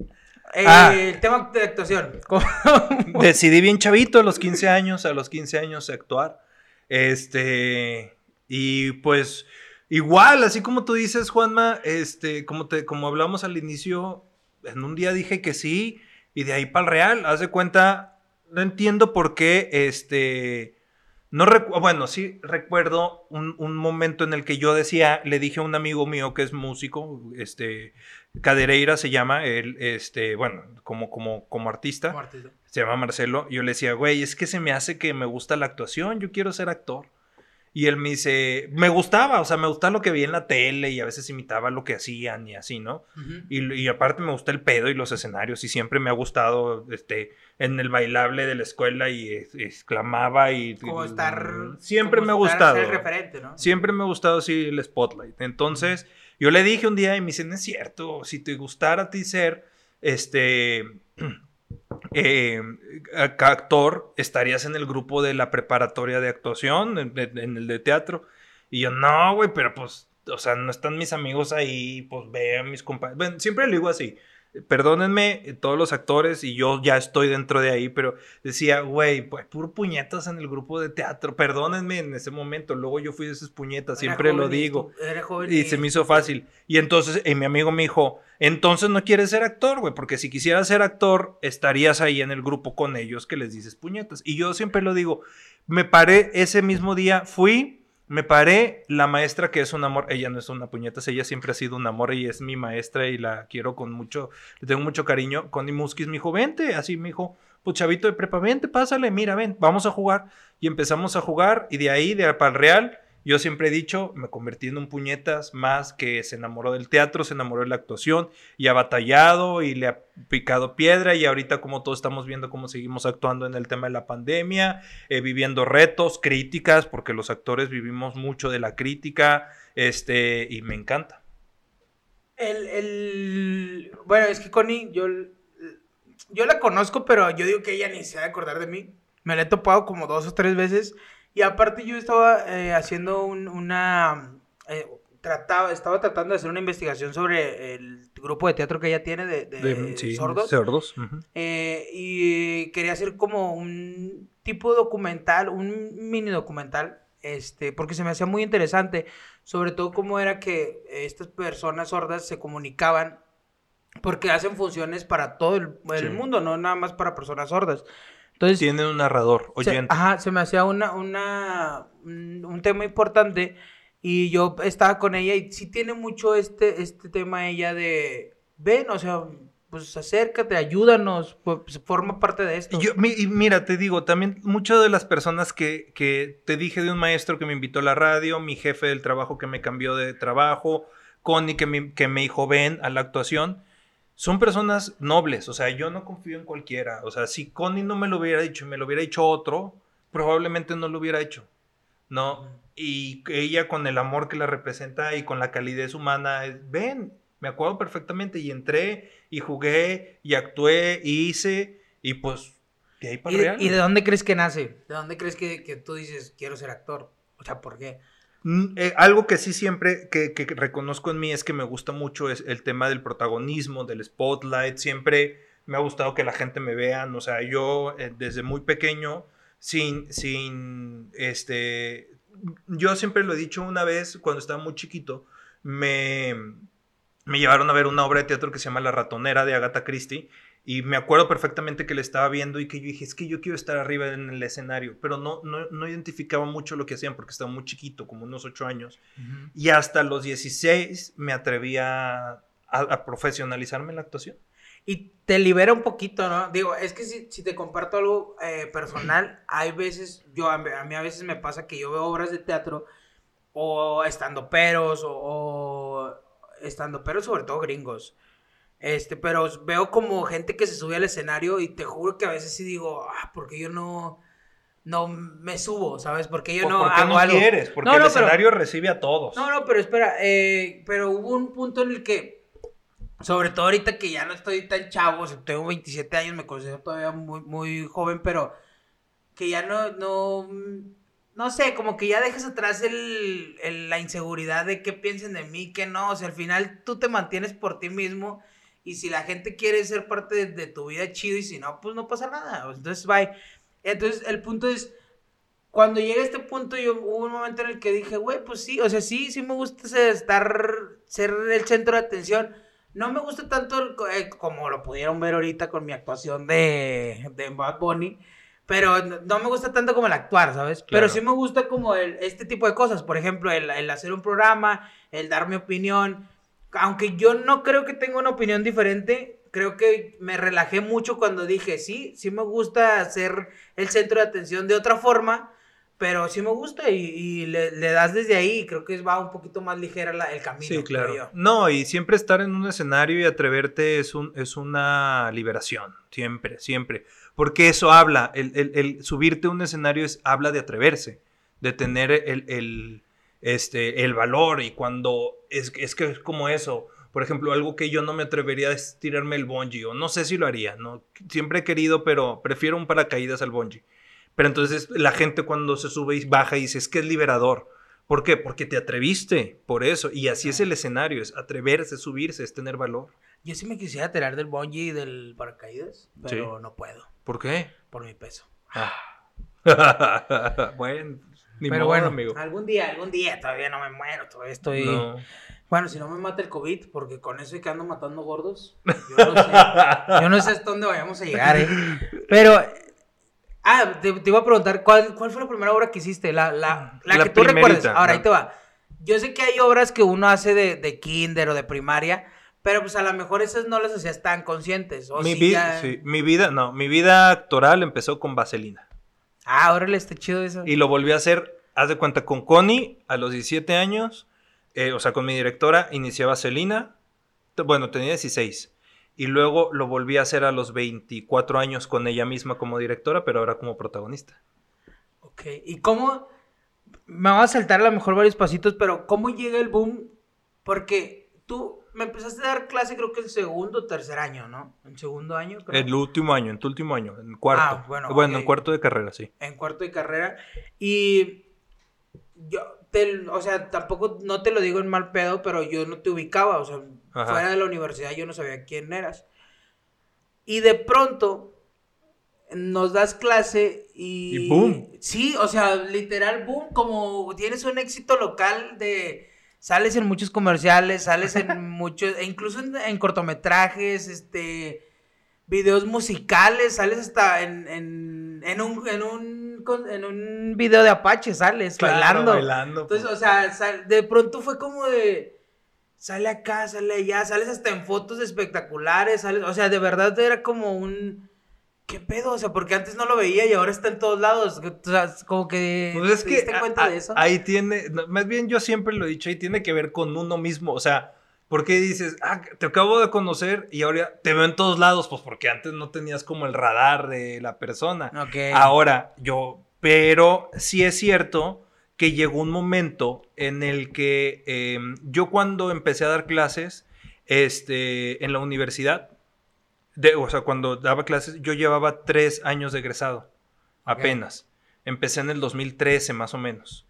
Eh, ah. El tema de actuación.
Decidí bien chavito a los 15 años, a los 15 años actuar. Este, y pues igual, así como tú dices, Juanma, este, como te como hablamos al inicio, en un día dije que sí y de ahí para el real, haz de cuenta, no entiendo por qué este no bueno, sí recuerdo un, un, momento en el que yo decía, le dije a un amigo mío que es músico, este, Cadereira se llama, él, este, bueno, como, como, como artista, se llama Marcelo, yo le decía, güey, es que se me hace que me gusta la actuación, yo quiero ser actor. Y él me dice, me gustaba, o sea, me gustaba lo que vi en la tele y a veces imitaba lo que hacían y así, ¿no? y, y, aparte me gusta el pedo y los escenarios y siempre me ha gustado, este, en el bailable de la escuela y exclamaba y...
Como estar...
Siempre me ha gustado.
Ser referente, ¿no?
Siempre me ha gustado, sí, el spotlight. Entonces, yo le dije un día y me dice, no es cierto, si te gustara a ti ser, este eh, actor, estarías en el grupo de la preparatoria de actuación, en, el de teatro. Y yo, no, güey, pero pues, o sea, no están mis amigos ahí, pues vean mis compañeros. Bueno, siempre le digo así perdónenme eh, todos los actores y yo ya estoy dentro de ahí, pero decía, güey, pues puro puñetas en el grupo de teatro, perdónenme en ese momento, luego yo fui de esas puñetas, siempre lo digo. y, se me hizo fácil. Y entonces y mi amigo me dijo, entonces no quieres ser actor, güey, porque si quisieras ser actor, estarías ahí en el grupo con ellos que les dices puñetas. Y yo siempre lo digo, me paré ese mismo día, fui me paré, la maestra que es un amor, ella no es una puñetas, ella siempre ha sido un amor y es mi maestra y la quiero con mucho, le tengo mucho cariño. Connie Muskis me dijo, vente, así me dijo, pues chavito de prepa, vente, pásale, mira, ven, vamos a jugar. Y empezamos a jugar y de ahí, de para el Real, yo siempre he dicho, me convertí en un puñetas más que se enamoró del teatro, se enamoró de la actuación y ha batallado y le ha picado piedra y ahorita como todos estamos viendo cómo seguimos actuando en el tema de la pandemia, eh, viviendo retos, críticas, porque los actores vivimos mucho de la crítica, este, y me encanta.
El, el... Bueno, es que Connie, yo, yo la conozco, pero yo digo que ella ni se va a acordar de mí. Me la he topado como dos o tres veces y aparte yo estaba eh, haciendo una... Eh, trataba, estaba tratando de hacer una investigación sobre el grupo de teatro que ella tiene de, sordos.
sordos.
Eh, y quería hacer como un tipo documental, un mini documental, este, porque se me hacía muy interesante, sobre todo cómo era que estas personas sordas se comunicaban, porque hacen funciones para todo el, mundo, no nada más para personas sordas.
Entonces, Tiene un narrador, oyente.
ajá, se me hacía una, una, un, tema importante y yo estaba con ella y sí tiene mucho este, este tema ella de, ven, o sea, pues acércate, ayúdanos, pues forma parte de esto.
Yo, y mira, te digo, también muchas de las personas que, que te dije de un maestro que me invitó a la radio, mi jefe del trabajo que me cambió de trabajo, Connie que me, que me dijo ven a la actuación, son personas nobles, o sea, yo no confío en cualquiera, o sea, si Connie no me lo hubiera dicho y me lo hubiera dicho otro, probablemente no lo hubiera hecho, ¿no? Y ella con el amor que la representa y con la calidez humana, ven, me acuerdo perfectamente y entré y jugué y actué y hice y pues de ahí para
¿Y, ¿Y de dónde crees que nace? ¿De dónde crees que, que tú dices quiero ser actor? O sea, ¿por qué?
Mm, eh, algo que sí siempre que, reconozco en mí es que me gusta mucho es el tema del protagonismo, del spotlight. Siempre me ha gustado que la gente me vea. O sea, yo eh, desde muy pequeño, sin, sin, este, yo siempre lo he dicho una vez cuando estaba muy chiquito, me, me llevaron a ver una obra de teatro que se llama La ratonera de Agatha Christie y me acuerdo perfectamente que le estaba viendo y que yo dije, es que yo quiero estar arriba en el escenario, pero no, no, identificaba mucho lo que hacían porque estaba muy chiquito, como unos ocho años. Y hasta los 16 me atrevía a, profesionalizarme en la actuación.
Y te libera un poquito, ¿no? Digo, es que si, si te comparto algo eh, personal, hay veces, yo a, mí a veces me pasa que yo veo obras de teatro o estando peros o, o estando peros, sobre todo gringos este, pero veo como gente que se sube al escenario y te juro que a veces sí digo, ah, porque yo no, no me subo, ¿sabes? Porque yo no
porque
hago
no quieres, porque el escenario recibe a todos.
No, no, pero espera, eh, pero hubo un punto en el que, sobre todo ahorita que ya no estoy tan chavo, tengo 27 años, me considero todavía muy, muy joven, pero que ya no, no, no sé, como que ya dejas atrás el, la inseguridad de qué piensen de mí, que no, o sea, al final tú te mantienes por ti mismo y si la gente quiere ser parte de, tu vida, chido. Y si no, pues no pasa nada. Entonces, bye. Entonces, el punto es, cuando llegué a este punto, yo hubo un momento en el que dije, güey, pues sí, o sea, sí, sí me gusta estar, ser el centro de atención. No me gusta tanto eh, como lo pudieron ver ahorita con mi actuación de, de Bad Bunny. Pero no me gusta tanto como el actuar, ¿sabes? Pero sí me gusta como el, este tipo de cosas. Por ejemplo, el, el hacer un programa, el dar mi opinión aunque yo no creo que tenga una opinión diferente, creo que me relajé mucho cuando dije, sí, sí me gusta ser el centro de atención de otra forma, pero sí me gusta y, le, das desde ahí y creo que va un poquito más ligera el camino.
Sí, claro. No, y siempre estar en un escenario y atreverte es, un, es una liberación, siempre, siempre. Porque eso habla, el, subirte a un escenario es, habla de atreverse, de tener el este, el valor y cuando es, es que es como eso. Por ejemplo, algo que yo no me atrevería es tirarme el bungee o no sé si lo haría, ¿no? Siempre he querido, pero prefiero un paracaídas al bungee. Pero entonces la gente cuando se sube y baja y dice, es que es liberador. ¿Por qué? Porque te atreviste, por eso. Y así es el escenario, es atreverse, subirse, es tener valor.
Yo sí me quisiera tirar del bungee y del paracaídas, pero no puedo.
¿Por qué?
Por mi peso.
Ah. bueno,
pero bueno, amigo. algún día, algún día todavía no me muero, todavía estoy. Bueno, si no me mata el COVID, porque con eso y que ando matando gordos, yo no sé, yo no sé hasta dónde vayamos a llegar, ¿eh? Pero, ah, te, iba a preguntar, ¿cuál, ¿cuál fue la primera obra que hiciste? La, la, la, que tú recuerdes. Ahora, ahí te va. Yo sé que hay obras que uno hace de, de kinder o de primaria, pero pues a lo mejor esas no las hacías tan conscientes.
mi, vida, sí, mi vida, no, mi vida actoral empezó con Vaselina.
Ah, órale, está chido eso.
Y lo volví a hacer, haz de cuenta, con Connie a los 17 años, eh, o sea, con mi directora, iniciaba Celina, bueno, tenía 16. Y luego lo volví a hacer a los 24 años con ella misma como directora, pero ahora como protagonista.
Ok, ¿y cómo? Me va a saltar a lo mejor varios pasitos, pero ¿cómo llega el boom? Porque tú me empezaste a dar clase creo que el segundo o tercer año, ¿no? En segundo año. Creo.
El último año, en tu último año, en cuarto. Ah, bueno. Bueno, en cuarto de carrera, sí.
En cuarto de carrera. Y yo, te, o sea, tampoco, no te lo digo en mal pedo, pero yo no te ubicaba, o sea, fuera de la universidad yo no sabía quién eras. Y de pronto nos das clase y...
Y boom.
Sí, o sea, literal boom, como tienes un éxito local de sales en muchos comerciales, sales en muchos, e incluso en, cortometrajes, este, videos musicales, sales hasta en, en, en, un, en, un, en un video de Apache, sales bailando. bailando. Entonces, pues. o sea, de pronto fue como de, sale acá, sale allá, sales hasta en fotos espectaculares, sales, o sea, de verdad era como un ¿Qué pedo? O sea, porque antes no lo veía y ahora está en todos lados. O sea, como que.
Pues es que. ¿Te cuenta de eso? Ahí tiene. Más bien, yo siempre lo he dicho, ahí tiene que ver con uno mismo. O sea, ¿por qué dices, ah, te acabo de conocer y ahora te veo en todos lados? Pues porque antes no tenías como el radar de la persona. Ok. Ahora, yo. Pero sí es cierto que llegó un momento en el que em, yo cuando empecé a dar clases este, en la universidad, o sea, cuando daba clases, yo llevaba tres años de egresado, apenas. Empecé en el 2013 más o menos.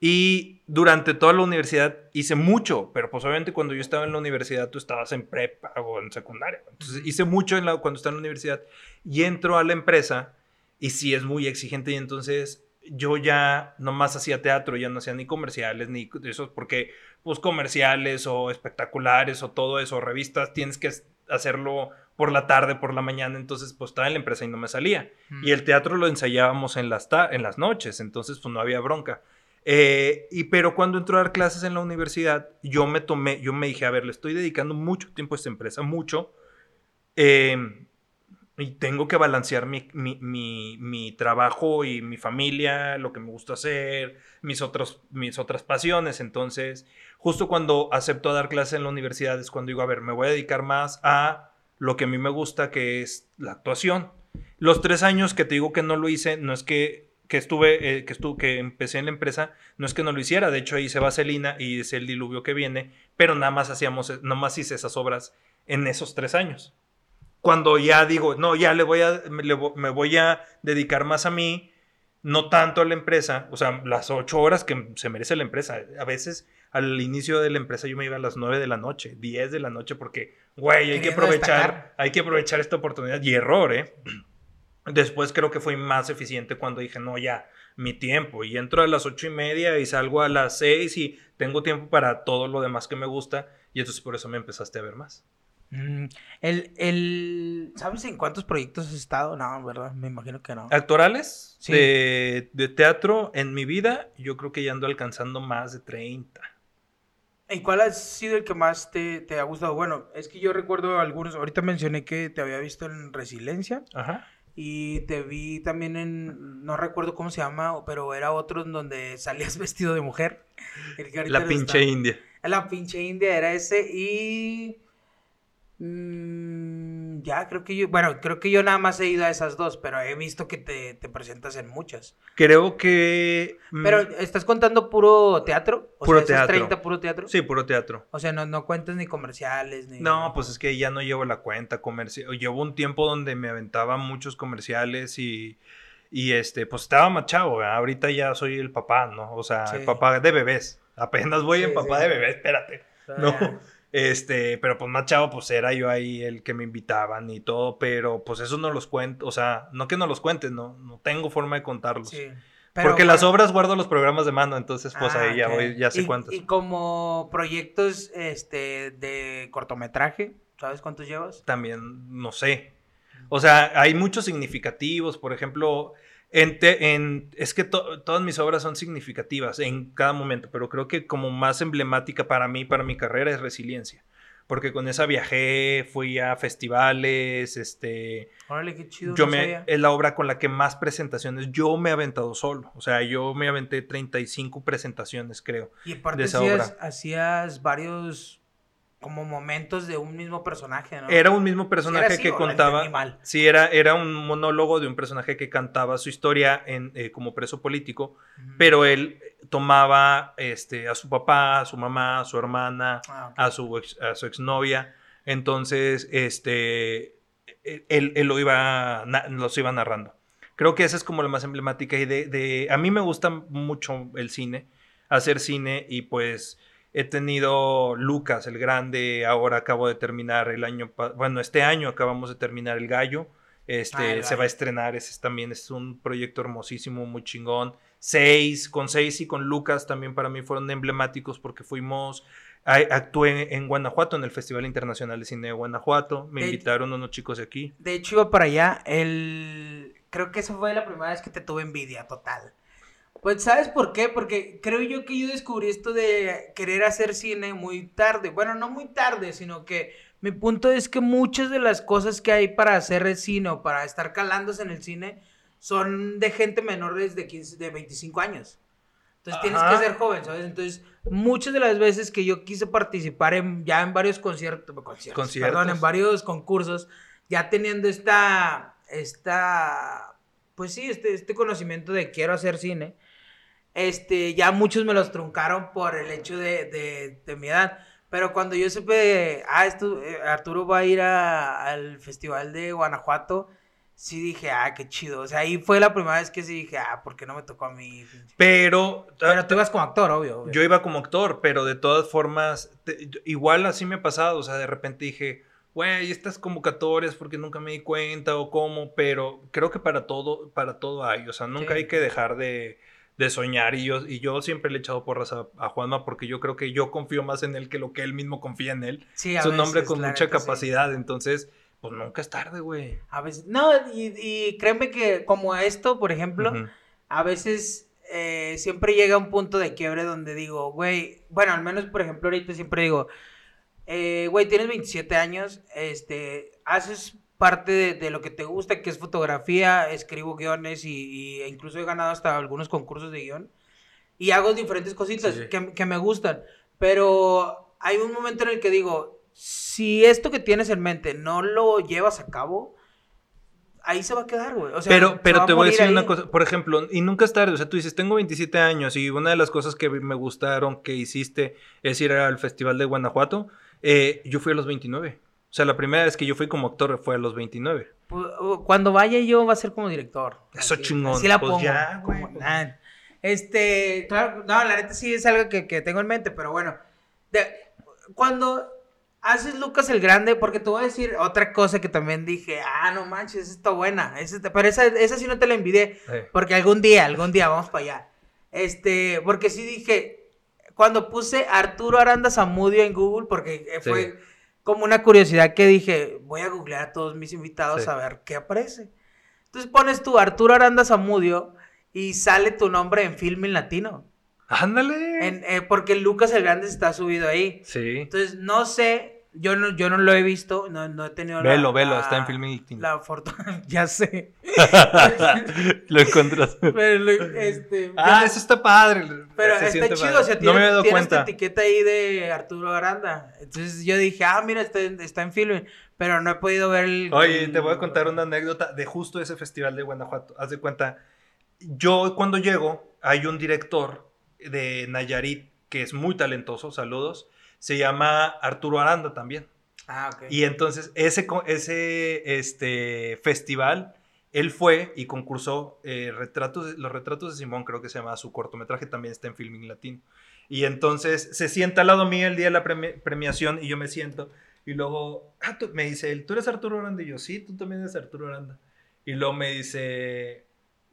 Y durante toda la universidad hice mucho, pero pues obviamente cuando yo estaba en la universidad tú estabas en prepa o en secundaria. Entonces hice mucho en la, cuando estaba en la universidad y entro a la empresa y sí es muy exigente y entonces yo ya nomás hacía teatro, ya no hacía ni comerciales ni eso, porque pues comerciales o espectaculares o todo eso, revistas, tienes que hacerlo por la tarde, por la mañana, entonces pues estaba en la empresa y no me salía. Y el teatro lo ensayábamos en las, en las noches, entonces pues no había bronca. Eh, y pero cuando entró a dar clases en la universidad, yo me tomé, yo me dije, a ver, le estoy dedicando mucho tiempo a esta empresa, mucho. Eh, y tengo que balancear mi, mi, trabajo y mi familia, lo que me gusta hacer, mis, otros, mis otras pasiones. Entonces, justo cuando acepto dar clases en la universidad es cuando digo, a ver, me voy a dedicar más a lo que a mí me gusta, que es la actuación. Los tres años que te digo que no lo hice, no es que, que estuve, eh, que estuve, que empecé en la empresa, no es que no lo hiciera. De hecho, ahí hice Vaselina y es el diluvio que viene, pero nada más hacíamos, nada más hice esas obras en esos tres años cuando ya digo, no, ya le voy a, me voy a dedicar más a mí, no tanto a la empresa, o sea, las ocho horas que se merece la empresa. A veces al inicio de la empresa yo me iba a las nueve de la noche, diez de la noche, porque, güey, hay que aprovechar, hay que aprovechar esta oportunidad. Y error, ¿eh? Después creo que fue más eficiente cuando dije, no, ya, mi tiempo. Y entro a las ocho y media y salgo a las seis y tengo tiempo para todo lo demás que me gusta. Y entonces por eso me empezaste a ver más.
Mm, el, el, ¿Sabes en cuántos proyectos has estado? No, ¿verdad? Me imagino que no.
¿Actorales? Sí. De, de, teatro en mi vida, yo creo que ya ando alcanzando más de 30.
¿Y cuál ha sido el que más te, te, ha gustado? Bueno, es que yo recuerdo algunos, ahorita mencioné que te había visto en Resiliencia. Ajá. Y te vi también en, no recuerdo cómo se llama, pero era otro en donde salías vestido de mujer.
La pinche india.
La pinche india era ese y... Mm, ya, creo que yo, bueno, creo que yo nada más he ido a esas dos, pero he visto que te, presentas en muchas.
Creo que...
Mm, pero, ¿estás contando puro teatro?
O puro teatro.
30 puro teatro?
Sí, puro teatro.
O sea, no, no cuentas ni comerciales, ni...
No, pues es que ya no llevo la cuenta comercial. Llevo un tiempo donde me aventaba muchos comerciales y... Y este, pues estaba machado, ahorita ya soy el papá, ¿no? O sea, el papá de bebés. Apenas voy en papá de bebés, espérate. no. Este, pero pues más chavo, pues era yo ahí el que me invitaban y todo, pero pues eso no los cuento, o sea, no que no los cuentes, no, no tengo forma de contarlos. Sí. Porque las obras guardo los programas de mano, entonces pues ahí ya ah, voy, ya sé cuántos.
Y como proyectos este de cortometraje, ¿sabes cuántos llevas?
También no sé. O sea, hay muchos significativos, por ejemplo, en, es que todas mis obras son significativas en cada momento, pero creo que como más emblemática para mí, para mi carrera, es Resiliencia. Porque con esa viajé, fui a festivales, este...
Órale, qué chido.
Yo me, es la obra con la que más presentaciones, yo me he aventado solo. O sea, yo me aventé 35 presentaciones, creo.
Y aparte hacías, hacías varios como momentos de un mismo personaje, ¿no?
Era un mismo personaje que contaba. Sí, era, era un monólogo de un personaje que cantaba su historia en, eh, como preso político, pero él tomaba este, a su papá, a su mamá, a su hermana, ah, a, su ex, a su exnovia. Entonces, este, él, él, lo iba, los iba narrando. Creo que esa es como la más emblemática. Y de, de, a mí me gusta mucho el cine, hacer cine y pues He tenido Lucas el Grande, ahora acabo de terminar el año, bueno, este año acabamos de terminar El Gallo. Este, ah, se va a estrenar, ese también es un proyecto hermosísimo, muy chingón. Seis, con Seis y con Lucas también para mí fueron emblemáticos porque fuimos, actué en Guanajuato, en el Festival Internacional de Cine de Guanajuato, me invitaron unos chicos de aquí.
De hecho iba para allá, el... creo que esa fue la primera vez que te tuve envidia total. Pues, ¿sabes por qué? Porque creo yo que yo descubrí esto de querer hacer cine muy tarde. Bueno, no muy tarde, sino que mi punto es que muchas de las cosas que hay para hacer el cine o para estar calándose en el cine son de gente menores de, 15, de 25 años. Entonces tienes que ser joven, ¿sabes? Entonces, muchas de las veces que yo quise participar en, ya en varios conciertos, conciertos, perdón, en varios concursos, ya teniendo esta, esta, pues sí, este, este conocimiento de quiero hacer cine, este, ya muchos me los truncaron por el hecho de, de, mi edad. Pero cuando yo supe, ah, esto, eh, Arturo va a ir al Festival de Guanajuato, sí dije, ah, qué chido. O sea, ahí fue la primera vez que sí dije, ah, ¿por qué no me tocó a mí?
Pero.
Pero tú ibas como actor, obvio.
Yo iba como actor, pero de todas formas, igual así me ha pasado. O sea, de repente dije, güey, estas convocatorias porque nunca me di cuenta o cómo, pero creo que para todo, para todo hay. O sea, nunca hay que dejar de de soñar y yo, y yo siempre le he echado porras a, Juanma porque yo creo que yo confío más en él que lo que él mismo confía en él. Sí, es un hombre con mucha capacidad, entonces, pues nunca es tarde, güey.
A veces, no, y, créeme que como esto, por ejemplo, a veces eh, siempre llega un punto de quiebre donde digo, güey, bueno, al menos por ejemplo ahorita siempre digo, eh, güey, tienes 27 años, este, haces parte de, lo que te gusta, que es fotografía, escribo guiones y, incluso he ganado hasta algunos concursos de guion. Y hago diferentes cositas Que, me gustan. Pero hay un momento en el que digo, si esto que tienes en mente no lo llevas a cabo, ahí se va a quedar, güey.
pero pero te voy a decir una cosa, por ejemplo, y nunca es tarde, o sea, tú dices, tengo 27 años y una de las cosas que me gustaron que hiciste es ir al Festival de Guanajuato. Eh, yo fui a los 29. O sea, la primera vez que yo fui como actor fue a los 29.
Pues, cuando vaya yo va a ser como director.
Eso chingón.
Así la pues pongo. Ya, güey. Este, claro, no, la neta sí es algo que, tengo en mente, pero bueno. cuando haces Lucas el Grande, porque te voy a decir otra cosa que también dije, ah, no manches, esa está buena. pero esa, esa sí no te la envidié, porque algún día, algún día vamos para allá. Este, porque sí dije, cuando puse Arturo Aranda Zamudio en Google, porque fue como una curiosidad que dije, voy a googlear a todos mis invitados a ver qué aparece. Entonces pones tú Arturo Aranda Zamudio y sale tu nombre en Filming Latino.
Ándale.
Eh, porque Lucas el Grande está subido ahí. Sí. Entonces no sé yo no, yo no lo he visto, no, no he tenido
Velo, velo, está en Filming
La fortuna, ya sé.
lo encontraste.
Pero, este,
ah, eso está padre.
Pero está chido, o sea, tiene, no me he dado cuenta. etiqueta ahí de Arturo Aranda. Entonces yo dije, ah, mira, está, está en Filming, pero no he podido ver el...
Oye, te voy a contar una anécdota de justo ese festival de Guanajuato. Haz de cuenta, yo cuando llego, hay un director de Nayarit que es muy talentoso, saludos, se llama Arturo Aranda también.
Ah, ok.
Y entonces ese, ese este, festival, él fue y concursó eh, retratos, los retratos de Simón, creo que se llama su cortometraje, también está en Filming Latino. Y entonces se sienta al lado mío el día de la premiación y yo me siento. Y luego ah, me dice él, ¿tú eres Arturo Aranda? Y yo, sí, tú también eres Arturo Aranda. Y luego me dice,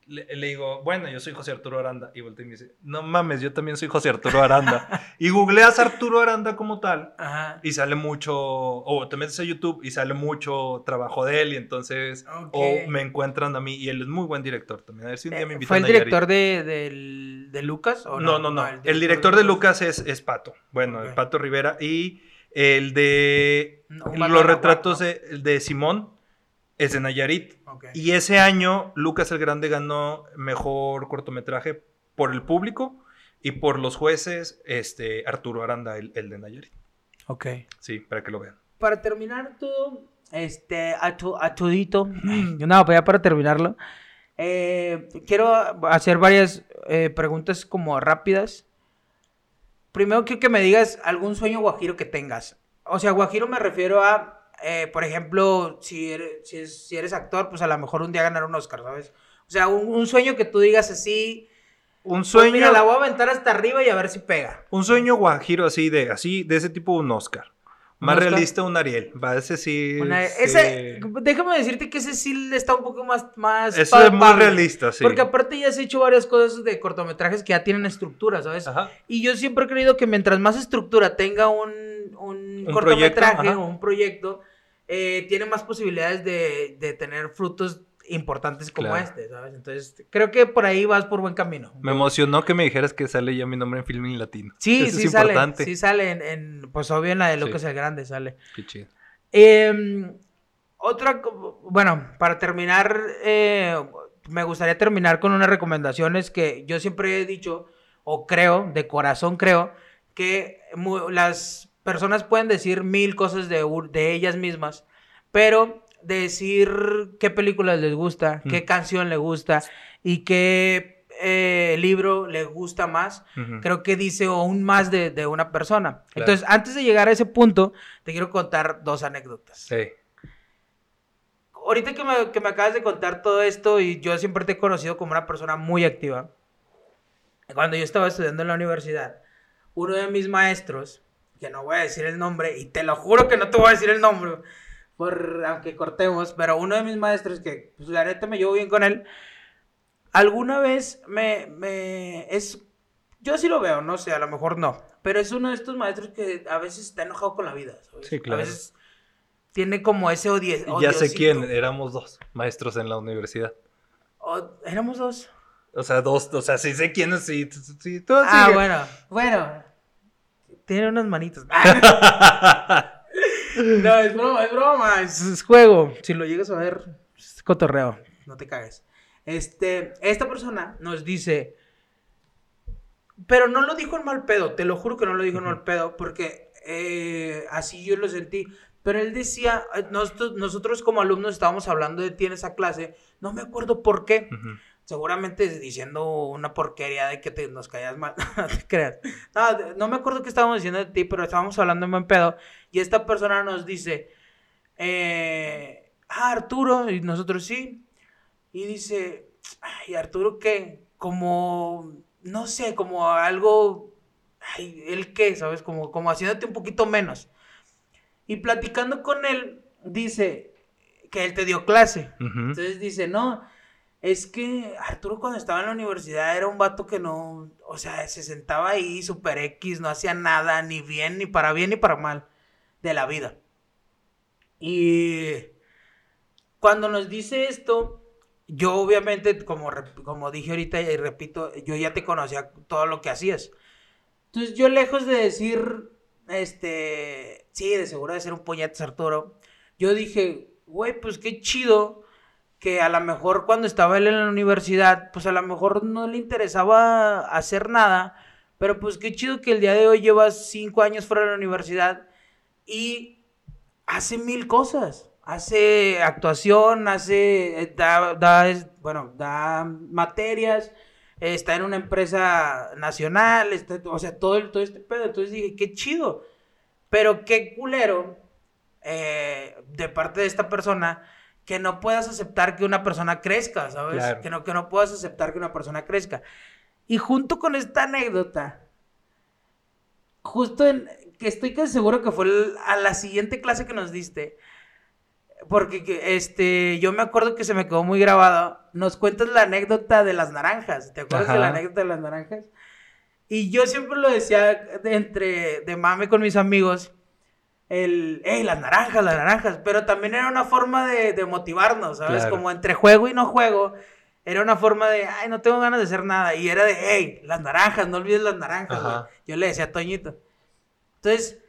le, digo, bueno, yo soy José Arturo Aranda. Y volteé y me dice, no mames, yo también soy José Arturo Aranda. y googleas Arturo Aranda como tal. Y sale mucho, o te metes a YouTube y sale mucho trabajo de él. Y entonces, o me encuentran a mí. Y él es muy buen director también. A ver si un día me
eh, invitan ¿Fue el director de, de, Lucas?
¿o no, no, no, el, director de Lucas es, es Pato. Bueno, el Pato Rivera. Y el de los retratos de, de Simón es de Nayarit. Y ese año Lucas el Grande ganó mejor cortometraje por el público y por los jueces, este, Arturo Aranda, el, de Nayarit.
Ok.
Sí, para que lo vean.
Para terminar todo, este, a, tu, a tudito, no, pues ya para terminarlo, eh, quiero hacer varias eh, preguntas como rápidas. Primero quiero que me digas algún sueño guajiro que tengas. O sea, guajiro me refiero a eh, por ejemplo, si eres, si, eres actor, pues a lo mejor un día ganar un Oscar, ¿sabes? O sea, un, sueño que tú digas así. Un pues sueño. mira, la voy a aventar hasta arriba y a ver si pega.
Un sueño guajiro así de, así, de ese tipo, un Oscar. Más realista un Ariel. Va, ese sí.
ese, déjame decirte que ese sí está un poco más. más
es más realista, sí.
Porque aparte ya has hecho varias cosas de cortometrajes que ya tienen estructura, ¿sabes? Y yo siempre he creído que mientras más estructura tenga un, un, cortometraje o un proyecto, eh, tiene más posibilidades de, de tener frutos importantes como este, ¿sabes? Entonces, creo que por ahí vas por buen camino.
Me emocionó que me dijeras que sale ya mi nombre en Filming Latino.
Sí, sí sale. Sí sale en, pues obvio en la de Lucas el Grande sale.
Qué chido.
Em, otra, bueno, para terminar, eh, me gustaría terminar con unas recomendaciones que yo siempre he dicho, o creo, de corazón creo, que las personas pueden decir mil cosas de, de ellas mismas, pero decir qué películas les gusta, qué mm. canción le gusta y qué eh, libro le gusta más, creo que dice aún más de, una persona. Entonces, antes de llegar a ese punto, te quiero contar dos anécdotas. Sí. ahorita que me, que me acabas de contar todo esto y yo siempre te he conocido como una persona muy activa, cuando yo estaba estudiando en la universidad, uno de mis maestros, que no voy a decir el nombre, y te lo juro que no te voy a decir el nombre, por, aunque cortemos, pero uno de mis maestros, que pues, la neta me llevo bien con él, alguna vez me, me, es, yo sí lo veo, no sé, a lo mejor no, pero es uno de estos maestros que a veces está enojado con la vida, Sí, claro. A veces tiene como ese odio.
Ya sé quién, éramos dos maestros en la universidad.
éramos dos.
O sea, dos, o sea, sí sé quién es, sí, sí,
Ah, bueno, bueno. Tiene unas manitas. no, es broma, es broma, es, juego. Si lo llegas a ver, es cotorreo, no te cagues. Este, esta persona nos dice, pero no lo dijo en mal pedo, te lo juro que no lo dijo en mal pedo, porque eh, así yo lo sentí. Pero él decía, eh, nosotros, nosotros como alumnos estábamos hablando de ti en esa clase, no me acuerdo por qué. Seguramente diciendo una porquería de que te, nos caías mal, no te creas. No, no, me acuerdo qué estábamos diciendo de ti, pero estábamos hablando en buen pedo. Y esta persona nos dice, eh, ah, Arturo, y nosotros sí. Y dice, ay, Arturo, ¿qué? Como, no sé, como algo, ay, ¿el qué? ¿Sabes? Como, como haciéndote un poquito menos. Y platicando con él, dice que él te dio clase. Entonces dice, no, es que Arturo cuando estaba en la universidad era un vato que no, o sea, se sentaba ahí super X, no hacía nada, ni bien, ni para bien, ni para mal de la vida. Y cuando nos dice esto, yo obviamente, como, como dije ahorita y repito, yo ya te conocía todo lo que hacías. Entonces yo lejos de decir, este, sí, de seguro de ser un puñetas Arturo. Yo dije, güey, pues qué chido que a lo mejor cuando estaba él en la universidad, pues a lo mejor no le interesaba hacer nada, pero pues qué chido que el día de hoy llevas cinco años fuera de la universidad y hace mil cosas. Hace actuación, hace, da, bueno, da materias, está en una empresa nacional, o sea, todo, todo este pedo. Entonces dije, qué chido. Pero qué culero eh, de parte de esta persona que no puedas aceptar que una persona crezca, ¿sabes? Que, no, que no puedas aceptar que una persona crezca. Y junto con esta anécdota, justo en que estoy casi seguro que fue a la siguiente clase que nos diste, porque este, yo me acuerdo que se me quedó muy grabado, nos cuentas la anécdota de las naranjas, ¿te acuerdas de la anécdota de las naranjas? Y yo siempre lo decía entre de mame con mis amigos, el, hey, las naranjas, las naranjas, pero también era una forma de, motivarnos, ¿sabes? Como entre juego y no juego, era una forma de, ay, no tengo ganas de hacer nada, y era de, hey, las naranjas, no olvides las naranjas, Yo le decía a Toñito. Entonces,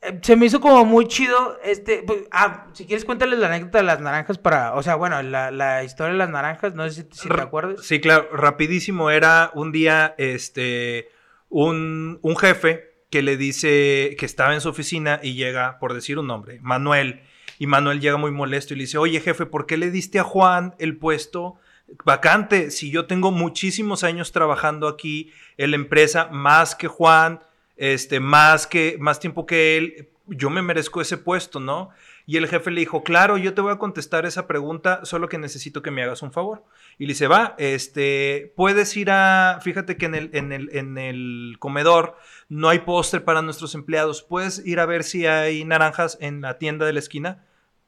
eh, se me hizo como muy chido este pues, ah si quieres cuéntales la anécdota de las naranjas para o sea bueno la, historia de las naranjas no sé si, te acuerdas
sí claro rapidísimo era un día este un, un jefe que le dice que estaba en su oficina y llega por decir un nombre Manuel y Manuel llega muy molesto y le dice oye jefe por qué le diste a Juan el puesto vacante si yo tengo muchísimos años trabajando aquí en la empresa más que Juan este, más, que, más tiempo que él, yo me merezco ese puesto, ¿no? Y el jefe le dijo, claro, yo te voy a contestar esa pregunta, solo que necesito que me hagas un favor. Y le dice, va, este, puedes ir a, fíjate que en el, en el, en el comedor no hay postre para nuestros empleados, puedes ir a ver si hay naranjas en la tienda de la esquina.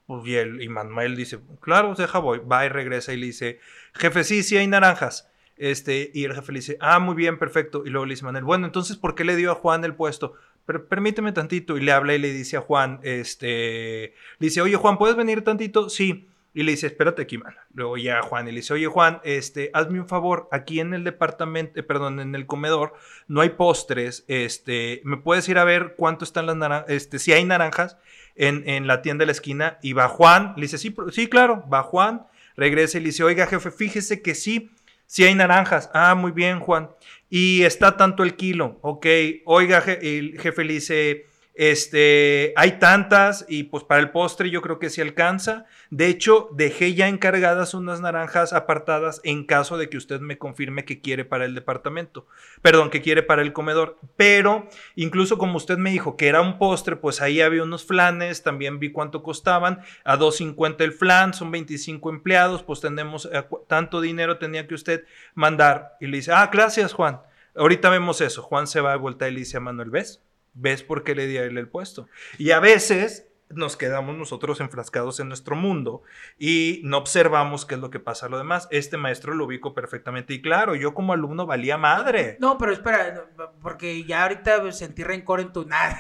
Pues, y, el, y Manuel dice, claro, deja voy, va y regresa y le dice, jefe, sí, sí hay naranjas. Este, y el jefe le dice, ah, muy bien, perfecto. Y luego le dice Manuel, bueno, entonces, ¿por qué le dio a Juan el puesto? Pero permíteme tantito. Y le habla y le dice a Juan, este, dice, oye, Juan, ¿puedes venir tantito? Sí. Y le dice, espérate aquí, man. Luego ya Juan y le dice, oye, Juan, este, hazme un favor, aquí en el departamento, eh, perdón, en el comedor, no hay postres, este, ¿me puedes ir a ver cuánto están las naranjas, este, si hay naranjas en, en, la tienda de la esquina? Y va Juan, le dice, sí, sí, claro, va Juan, regresa y le dice, oiga, jefe, fíjese que sí, si hay naranjas. Ah, muy bien, Juan. Y está tanto el kilo. Ok. Oiga, el jefe le dice, Este, hay tantas y pues para el postre yo creo que sí alcanza. De hecho, dejé ya encargadas unas naranjas apartadas en caso de que usted me confirme que quiere para el departamento. Perdón, que quiere para el comedor. Pero incluso como usted me dijo que era un postre, pues ahí había unos flanes, también vi cuánto costaban. A 2.50 el flan, son 25 empleados, pues tenemos eh, tanto dinero tenía que usted mandar. Y le dice, ah, gracias Juan. Ahorita vemos eso. Juan se va a vuelta y le dice a Manuel, ¿ves? ¿Ves por qué le di a él el puesto? Y a veces nos quedamos nosotros enfrascados en nuestro mundo y no observamos qué es lo que pasa a lo demás. Este maestro lo ubico perfectamente y claro, yo como alumno valía madre.
No, pero espera, porque ya ahorita sentí rencor en tu nada.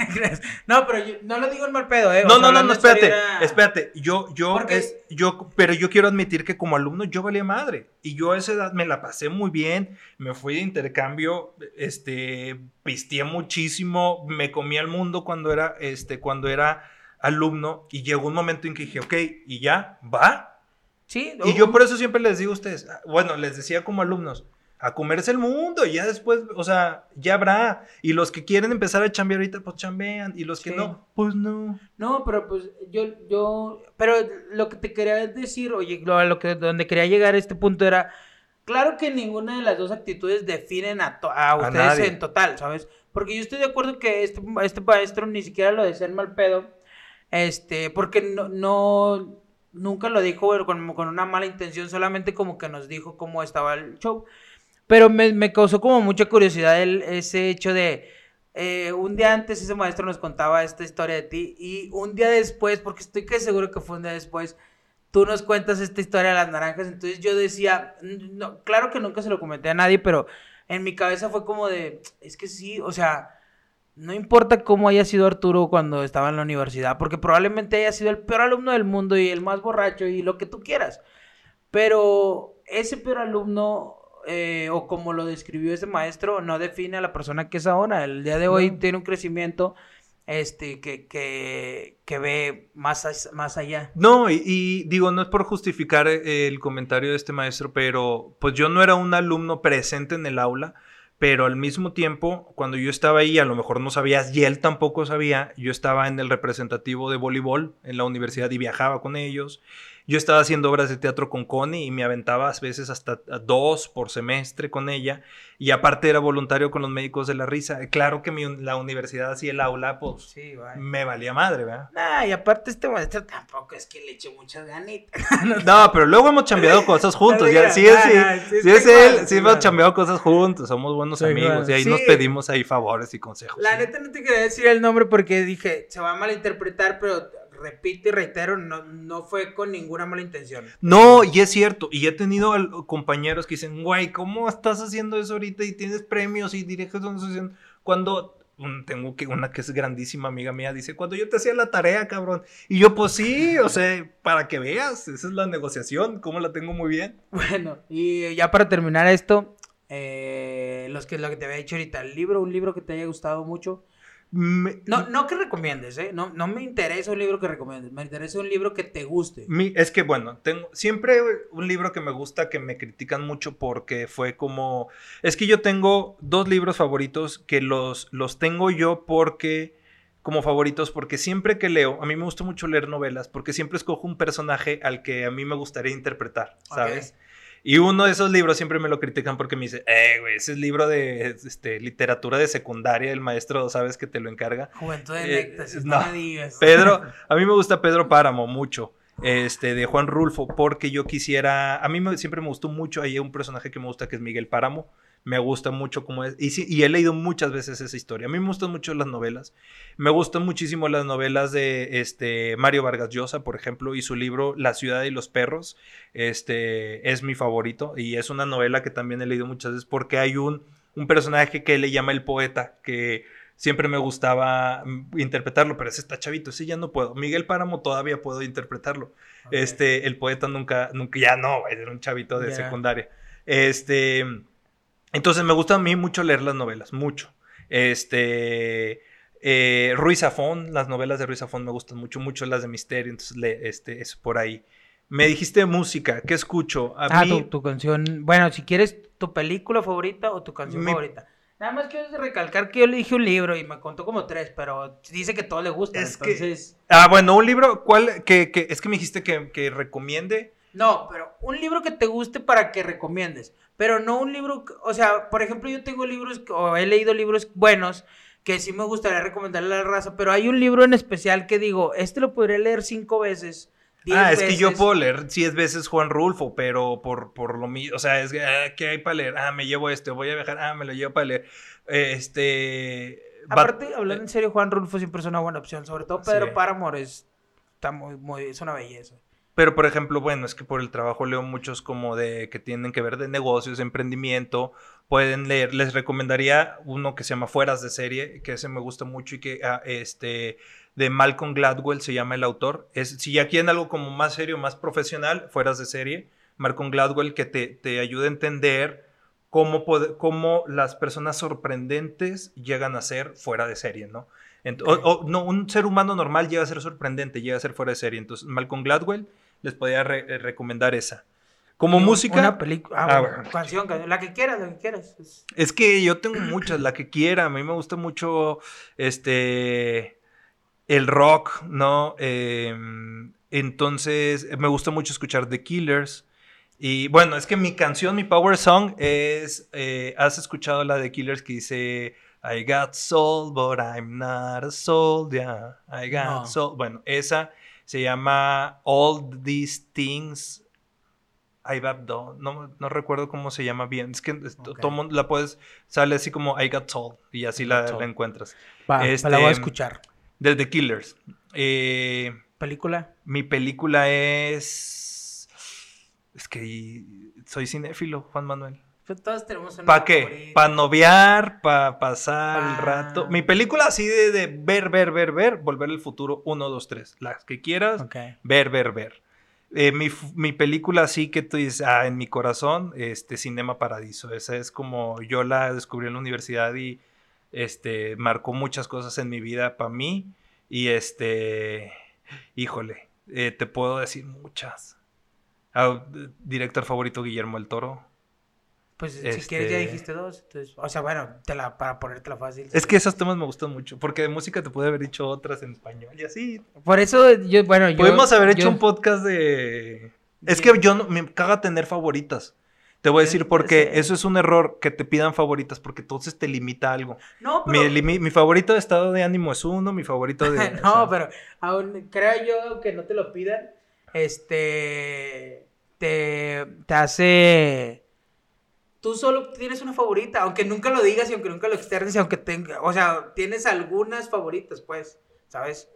no, pero yo, no lo digo en mal pedo, ¿eh?
no, no, no, no, espérate, espérate. Yo, yo, es, yo, pero yo quiero admitir que como alumno yo valía madre y yo a esa edad me la pasé muy bien, me fui de intercambio, este, pisteé muchísimo, me comí al mundo cuando era, este, cuando era alumno y llegó un momento en que dije, ok, y ya, va.
Sí.
Y yo por eso siempre les digo a ustedes, bueno, les decía como alumnos, a comerse el mundo y ya después, o sea, ya habrá. Y los que quieren empezar a chambear ahorita, pues chambean. Y los que no, pues no.
No, pero pues yo, yo, pero lo que te quería decir, oye, lo, lo que, donde quería llegar a este punto era, claro que ninguna de las dos actitudes definen a, a ustedes en total, ¿sabes? Porque yo estoy de acuerdo que este, este maestro ni siquiera lo de ser mal pedo este, porque no, no nunca lo dijo con, con, una mala intención, solamente como que nos dijo cómo estaba el show. Pero me, me causó como mucha curiosidad el, ese hecho de, eh, un día antes ese maestro nos contaba esta historia de ti y un día después, porque estoy que seguro que fue un día después, tú nos cuentas esta historia de las naranjas. Entonces yo decía, no, claro que nunca se lo comenté a nadie, pero en mi cabeza fue como de, es que sí, o sea no importa cómo haya sido Arturo cuando estaba en la universidad, porque probablemente haya sido el peor alumno del mundo y el más borracho y lo que tú quieras. Pero ese peor alumno, eh, o como lo describió ese maestro, no define a la persona que es ahora. El día de hoy tiene un crecimiento este, que, que, ve más, más allá.
No, y, y, digo, no es por justificar el comentario de este maestro, pero pues yo no era un alumno presente en el aula pero al mismo tiempo, cuando yo estaba ahí, a lo mejor no sabías y él tampoco sabía, yo estaba en el representativo de voleibol en la universidad y viajaba con ellos yo estaba haciendo obras de teatro con Connie y me aventaba a veces hasta dos por semestre con ella. Y aparte era voluntario con los médicos de la risa. Claro que la universidad así, el aula, pues me valía madre, ¿verdad?
Nah, y aparte este maestro tampoco es que le eche muchas ganitas.
no, pero luego hemos chambeado cosas juntos. ya, sí, sí, sí, es él, sí hemos chambeado cosas juntos. Somos buenos amigos. Y ahí nos pedimos ahí favores y consejos.
La neta no te quería decir el nombre porque dije, se va a malinterpretar, pero repito y reitero, no, no fue con ninguna mala intención.
No, y es cierto. Y he tenido compañeros que dicen, güey, ¿cómo estás haciendo eso ahorita y tienes premios y diriges una asociación? Cuando tengo que una que es grandísima amiga mía, dice, cuando yo te hacía la tarea, cabrón. Y yo, pues sí, o sea, para que veas, esa es la negociación, cómo la tengo muy bien.
Bueno, y ya para terminar esto, eh, los que, lo que te había dicho ahorita, el libro, un libro que te haya gustado mucho, no, no que recomiendes, ¿eh? No, no me interesa un libro que recomiendes, me interesa un libro que te guste.
es que bueno, tengo siempre un libro que me gusta que me critican mucho porque fue como... Es que yo tengo dos libros favoritos que los, los tengo yo porque como favoritos porque siempre que leo, a mí me gusta mucho leer novelas porque siempre escojo un personaje al que a mí me gustaría interpretar, ¿sabes? Y uno de esos libros siempre me lo critican porque me dice, eh, güey, ese es libro de este, literatura de secundaria, el maestro sabes que te lo encarga.
Juventud de eh, no,
Pedro, a mí me gusta Pedro Páramo mucho, este, de Juan Rulfo, porque yo quisiera, a mí siempre me gustó mucho, hay un personaje que me gusta que es Miguel Páramo, me gusta mucho cómo es. Y, sí, y he leído muchas veces esa historia. A mí me gustan mucho las novelas. Me gustan muchísimo las novelas de este, Mario Vargas Llosa, por ejemplo, y su libro La ciudad y los perros. Este, es mi favorito. Y es una novela que también he leído muchas veces porque hay un, un personaje que le llama el poeta, que siempre me gustaba interpretarlo, pero ese está chavito, ese ya no puedo. Miguel Páramo todavía puedo interpretarlo. Este, el poeta nunca, nunca, ya no, era un chavito de secundaria. Este, entonces me gusta a mí mucho leer las novelas, mucho. Este, eh, Ruiz Zafón, las novelas de Ruiz Zafón me gustan mucho, mucho las de misterio, entonces le, este, es por ahí. Me dijiste música, ¿qué escucho?
A ah, tu, canción. Bueno, si quieres tu película favorita o tu canción favorita. Nada más quiero recalcar que yo le dije un libro y me contó como tres, pero dice que todo le gusta. entonces...
Ah, bueno, un libro, ¿cuál? Que, que es que me dijiste que, que, recomiende.
No, pero un libro que te guste para que recomiendes. Pero no un libro, o sea, por ejemplo, yo tengo libros, o he leído libros buenos que sí me gustaría recomendarle a la raza, pero hay un libro en especial que digo, este lo podría leer cinco veces
Ah, es que yo puedo leer 10 veces Juan Rulfo, pero por, por lo mismo, o sea, es que, ah, ¿qué hay para leer? Ah, me llevo este, voy a viajar, ah, me lo llevo para leer. Este...
Aparte, hablando en serio, Juan Rulfo siempre es una buena opción, sobre todo Pedro Páramo es, está muy, muy, es una belleza.
Pero, por ejemplo, bueno, es que por el trabajo leo muchos como de que tienen que ver de negocios, emprendimiento, pueden leer. Les recomendaría uno que se llama Fueras de Serie, que ese me gusta mucho y que ah, este de Malcolm Gladwell se llama el autor. Es, si ya quieren algo como más serio, más profesional, Fueras de Serie, Malcolm Gladwell que te, te ayuda a entender cómo, cómo las personas sorprendentes llegan a ser fuera de serie, ¿no? no, un ser humano normal llega a ser sorprendente, llega a ser fuera de serie. Entonces, Malcolm Gladwell les podría eh, recomendar esa. Como música.
Una película. Ah, ah canción, la que quieras, la que quieras.
Es que yo tengo muchas, la que quiera. A mí me gusta mucho este. El rock, ¿no? Em, entonces, me gusta mucho escuchar The Killers. Y bueno, es que mi canción, mi power song es. Eh, ¿Has escuchado la de Killers que dice. I got soul, but I'm not a soul, yeah. I got soul. Bueno, esa se llama All These Things I Got Done. No, no recuerdo cómo se llama bien. Es que todo la puedes, sale así como I Got Soul y así la, encuentras.
Va, este, la voy a escuchar.
De The Killers. Eh,
¿Película?
Mi película es. Es que soy cinéfilo, Juan Manuel.
Todos tenemos una
¿Para qué? Para noviar, para pasar el rato. Mi película así de, ver, ver, ver, ver, volver al futuro, uno, dos, tres. Las que quieras, ver, ver, ver. Eh, mi, película así que tú dices, ah, en mi corazón, este, Cinema Paradiso. Esa es como yo la descubrí en la universidad y este, marcó muchas cosas en mi vida para mí. Y este, híjole, eh, te puedo decir muchas. Ah, director favorito Guillermo el Toro.
Pues si quieres ya este dijiste dos, o sea, bueno, te la, para ponértela fácil.
Es que esos temas me gustan mucho, porque de música te pude haber dicho otras en español y así.
Por eso, yo, bueno, yo...
Podemos haber hecho un podcast de... Es que yo me caga tener favoritas. Te voy a decir porque eso es un error que te pidan favoritas porque entonces te limita algo. No, pero... mi, mi, favorito de estado de ánimo es uno, mi favorito de...
no, pero aún creo yo que no te lo pidan, este, te, te hace tú solo tienes una favorita, aunque nunca lo digas y aunque nunca lo externes, y aunque tenga, o sea, tienes algunas favoritas, pues, ¿sabes?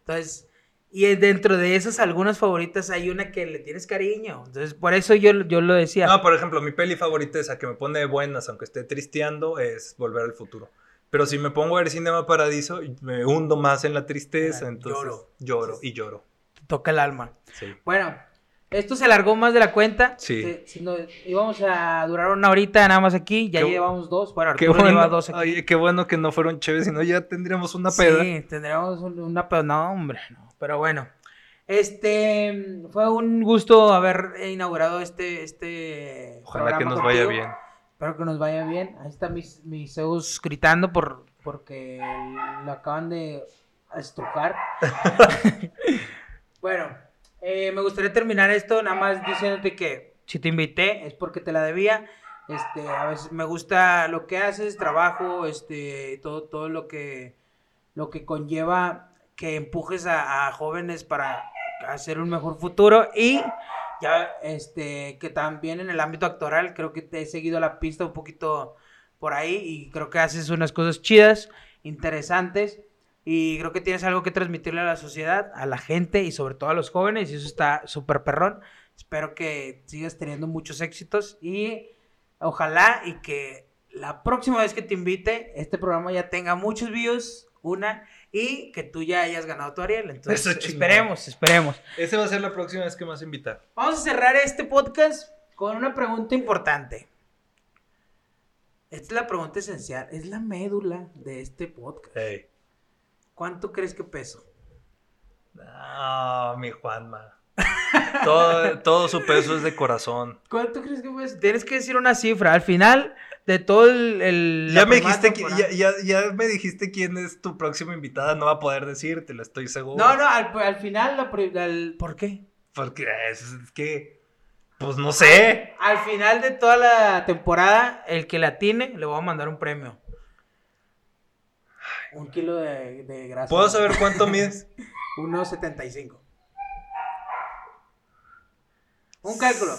Entonces, y dentro de esas algunas favoritas hay una que le tienes cariño. Entonces, por eso yo, yo lo decía.
No, por ejemplo, mi peli favorita, esa que me pone buenas, aunque esté tristeando, es Volver al Futuro. Pero si me pongo a ver Cinema Paradiso, me hundo más en la tristeza, entonces lloro, lloro y lloro.
toca el alma. Sí. Bueno, esto se alargó más de la cuenta. Sí. Si, no, íbamos a durar una horita nada más aquí, ya llevamos dos. Bueno,
Arturo qué bueno, lleva dos aquí. qué bueno que no fueron chéves, no ya tendríamos una peda.
Sí, tendríamos una peda. No, hombre, no. Pero bueno. Este fue un gusto haber inaugurado este. este
Ojalá que nos vaya bien.
Espero que nos vaya bien. Ahí está mis, mis Zeus gritando por, porque lo acaban de estrujar. bueno. Eh, me gustaría terminar esto nada más diciéndote que si te invité es porque te la debía. Este, a veces me gusta lo que haces, trabajo, este, todo, todo lo que, lo que conlleva que empujes a, jóvenes para hacer un mejor futuro y ya, este, que también en el ámbito actoral creo que te he seguido la pista un poquito por ahí y creo que haces unas cosas chidas, interesantes y creo que tienes algo que transmitirle a la sociedad, a la gente y sobre todo a los jóvenes. Y eso está súper perrón. Espero que sigas teniendo muchos éxitos y ojalá y que la próxima vez que te invite, este programa ya tenga muchos views, una, y que tú ya hayas ganado tu Ariel. Entonces, esperemos, esperemos.
Ese va a ser la próxima vez que me vas a invitar.
Vamos a cerrar este podcast con una pregunta importante. Esta es la pregunta esencial, es la médula de este podcast. ¿Cuánto crees que peso?
No, mi Juanma. todo, todo su peso es de corazón.
¿Cuánto crees que puedes? Tienes que decir una cifra. Al final de todo el.
ya, me dijiste ya, ya, me dijiste quién es tu próxima invitada. No va a poder decirte, lo estoy seguro.
No, no, al, al final, ¿por qué?
Porque es, que. Pues no sé.
Al final de toda la temporada, el que la tiene, le voy a mandar un premio. Un kilo de, de grasa.
¿Puedo saber cuánto mides?
1.75. Un cálculo.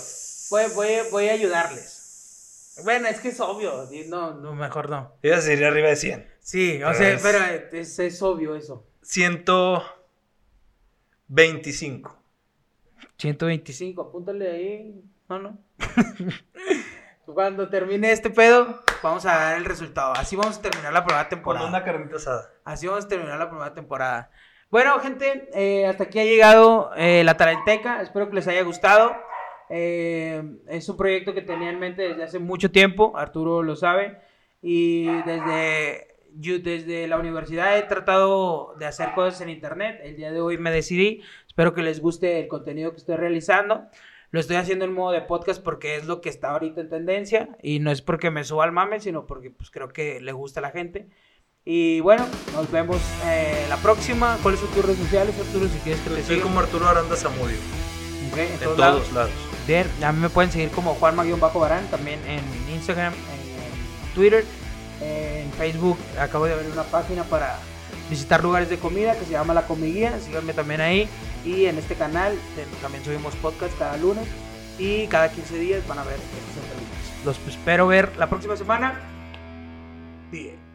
Voy, voy, voy a ayudarles. Bueno, es que es obvio. No, no mejor no.
Iba a decir arriba de 100.
Sí, o sea, pero es, es, obvio eso.
125.
125, apúntale ahí. No, no. Cuando termine este pedo, vamos a dar el resultado. Así vamos a terminar la primera temporada.
Con una carnita asada.
Así vamos a terminar la primera temporada. Bueno, gente, eh, hasta aquí ha llegado eh, la Talenteca. Espero que les haya gustado. Eh, es un proyecto que tenía en mente desde hace mucho tiempo, Arturo lo sabe, y desde, yo, desde la universidad he tratado de hacer cosas en internet. El día de hoy me decidí, espero que les guste el contenido que estoy realizando. Lo estoy haciendo en modo de podcast porque es lo que está ahorita en tendencia y no es porque me suba al mame, sino porque pues, creo que le gusta a la gente. Y bueno, nos vemos eh, la próxima. ¿Cuáles son tus redes sociales, Arturo? Si quieres que te
Soy como Arturo Aranda Zamudio.
en, todos, lados. Bien, a mí me pueden seguir como Juanma-Barán, también en Instagram, en Twitter, en Facebook. Acabo de abrir una página para visitar lugares de comida que se llama La Comiguía. Síganme también ahí. Y en este canal también subimos podcast cada lunes. Y cada 15 días van a ver estos entrevistas. Los espero ver la próxima semana. Bien.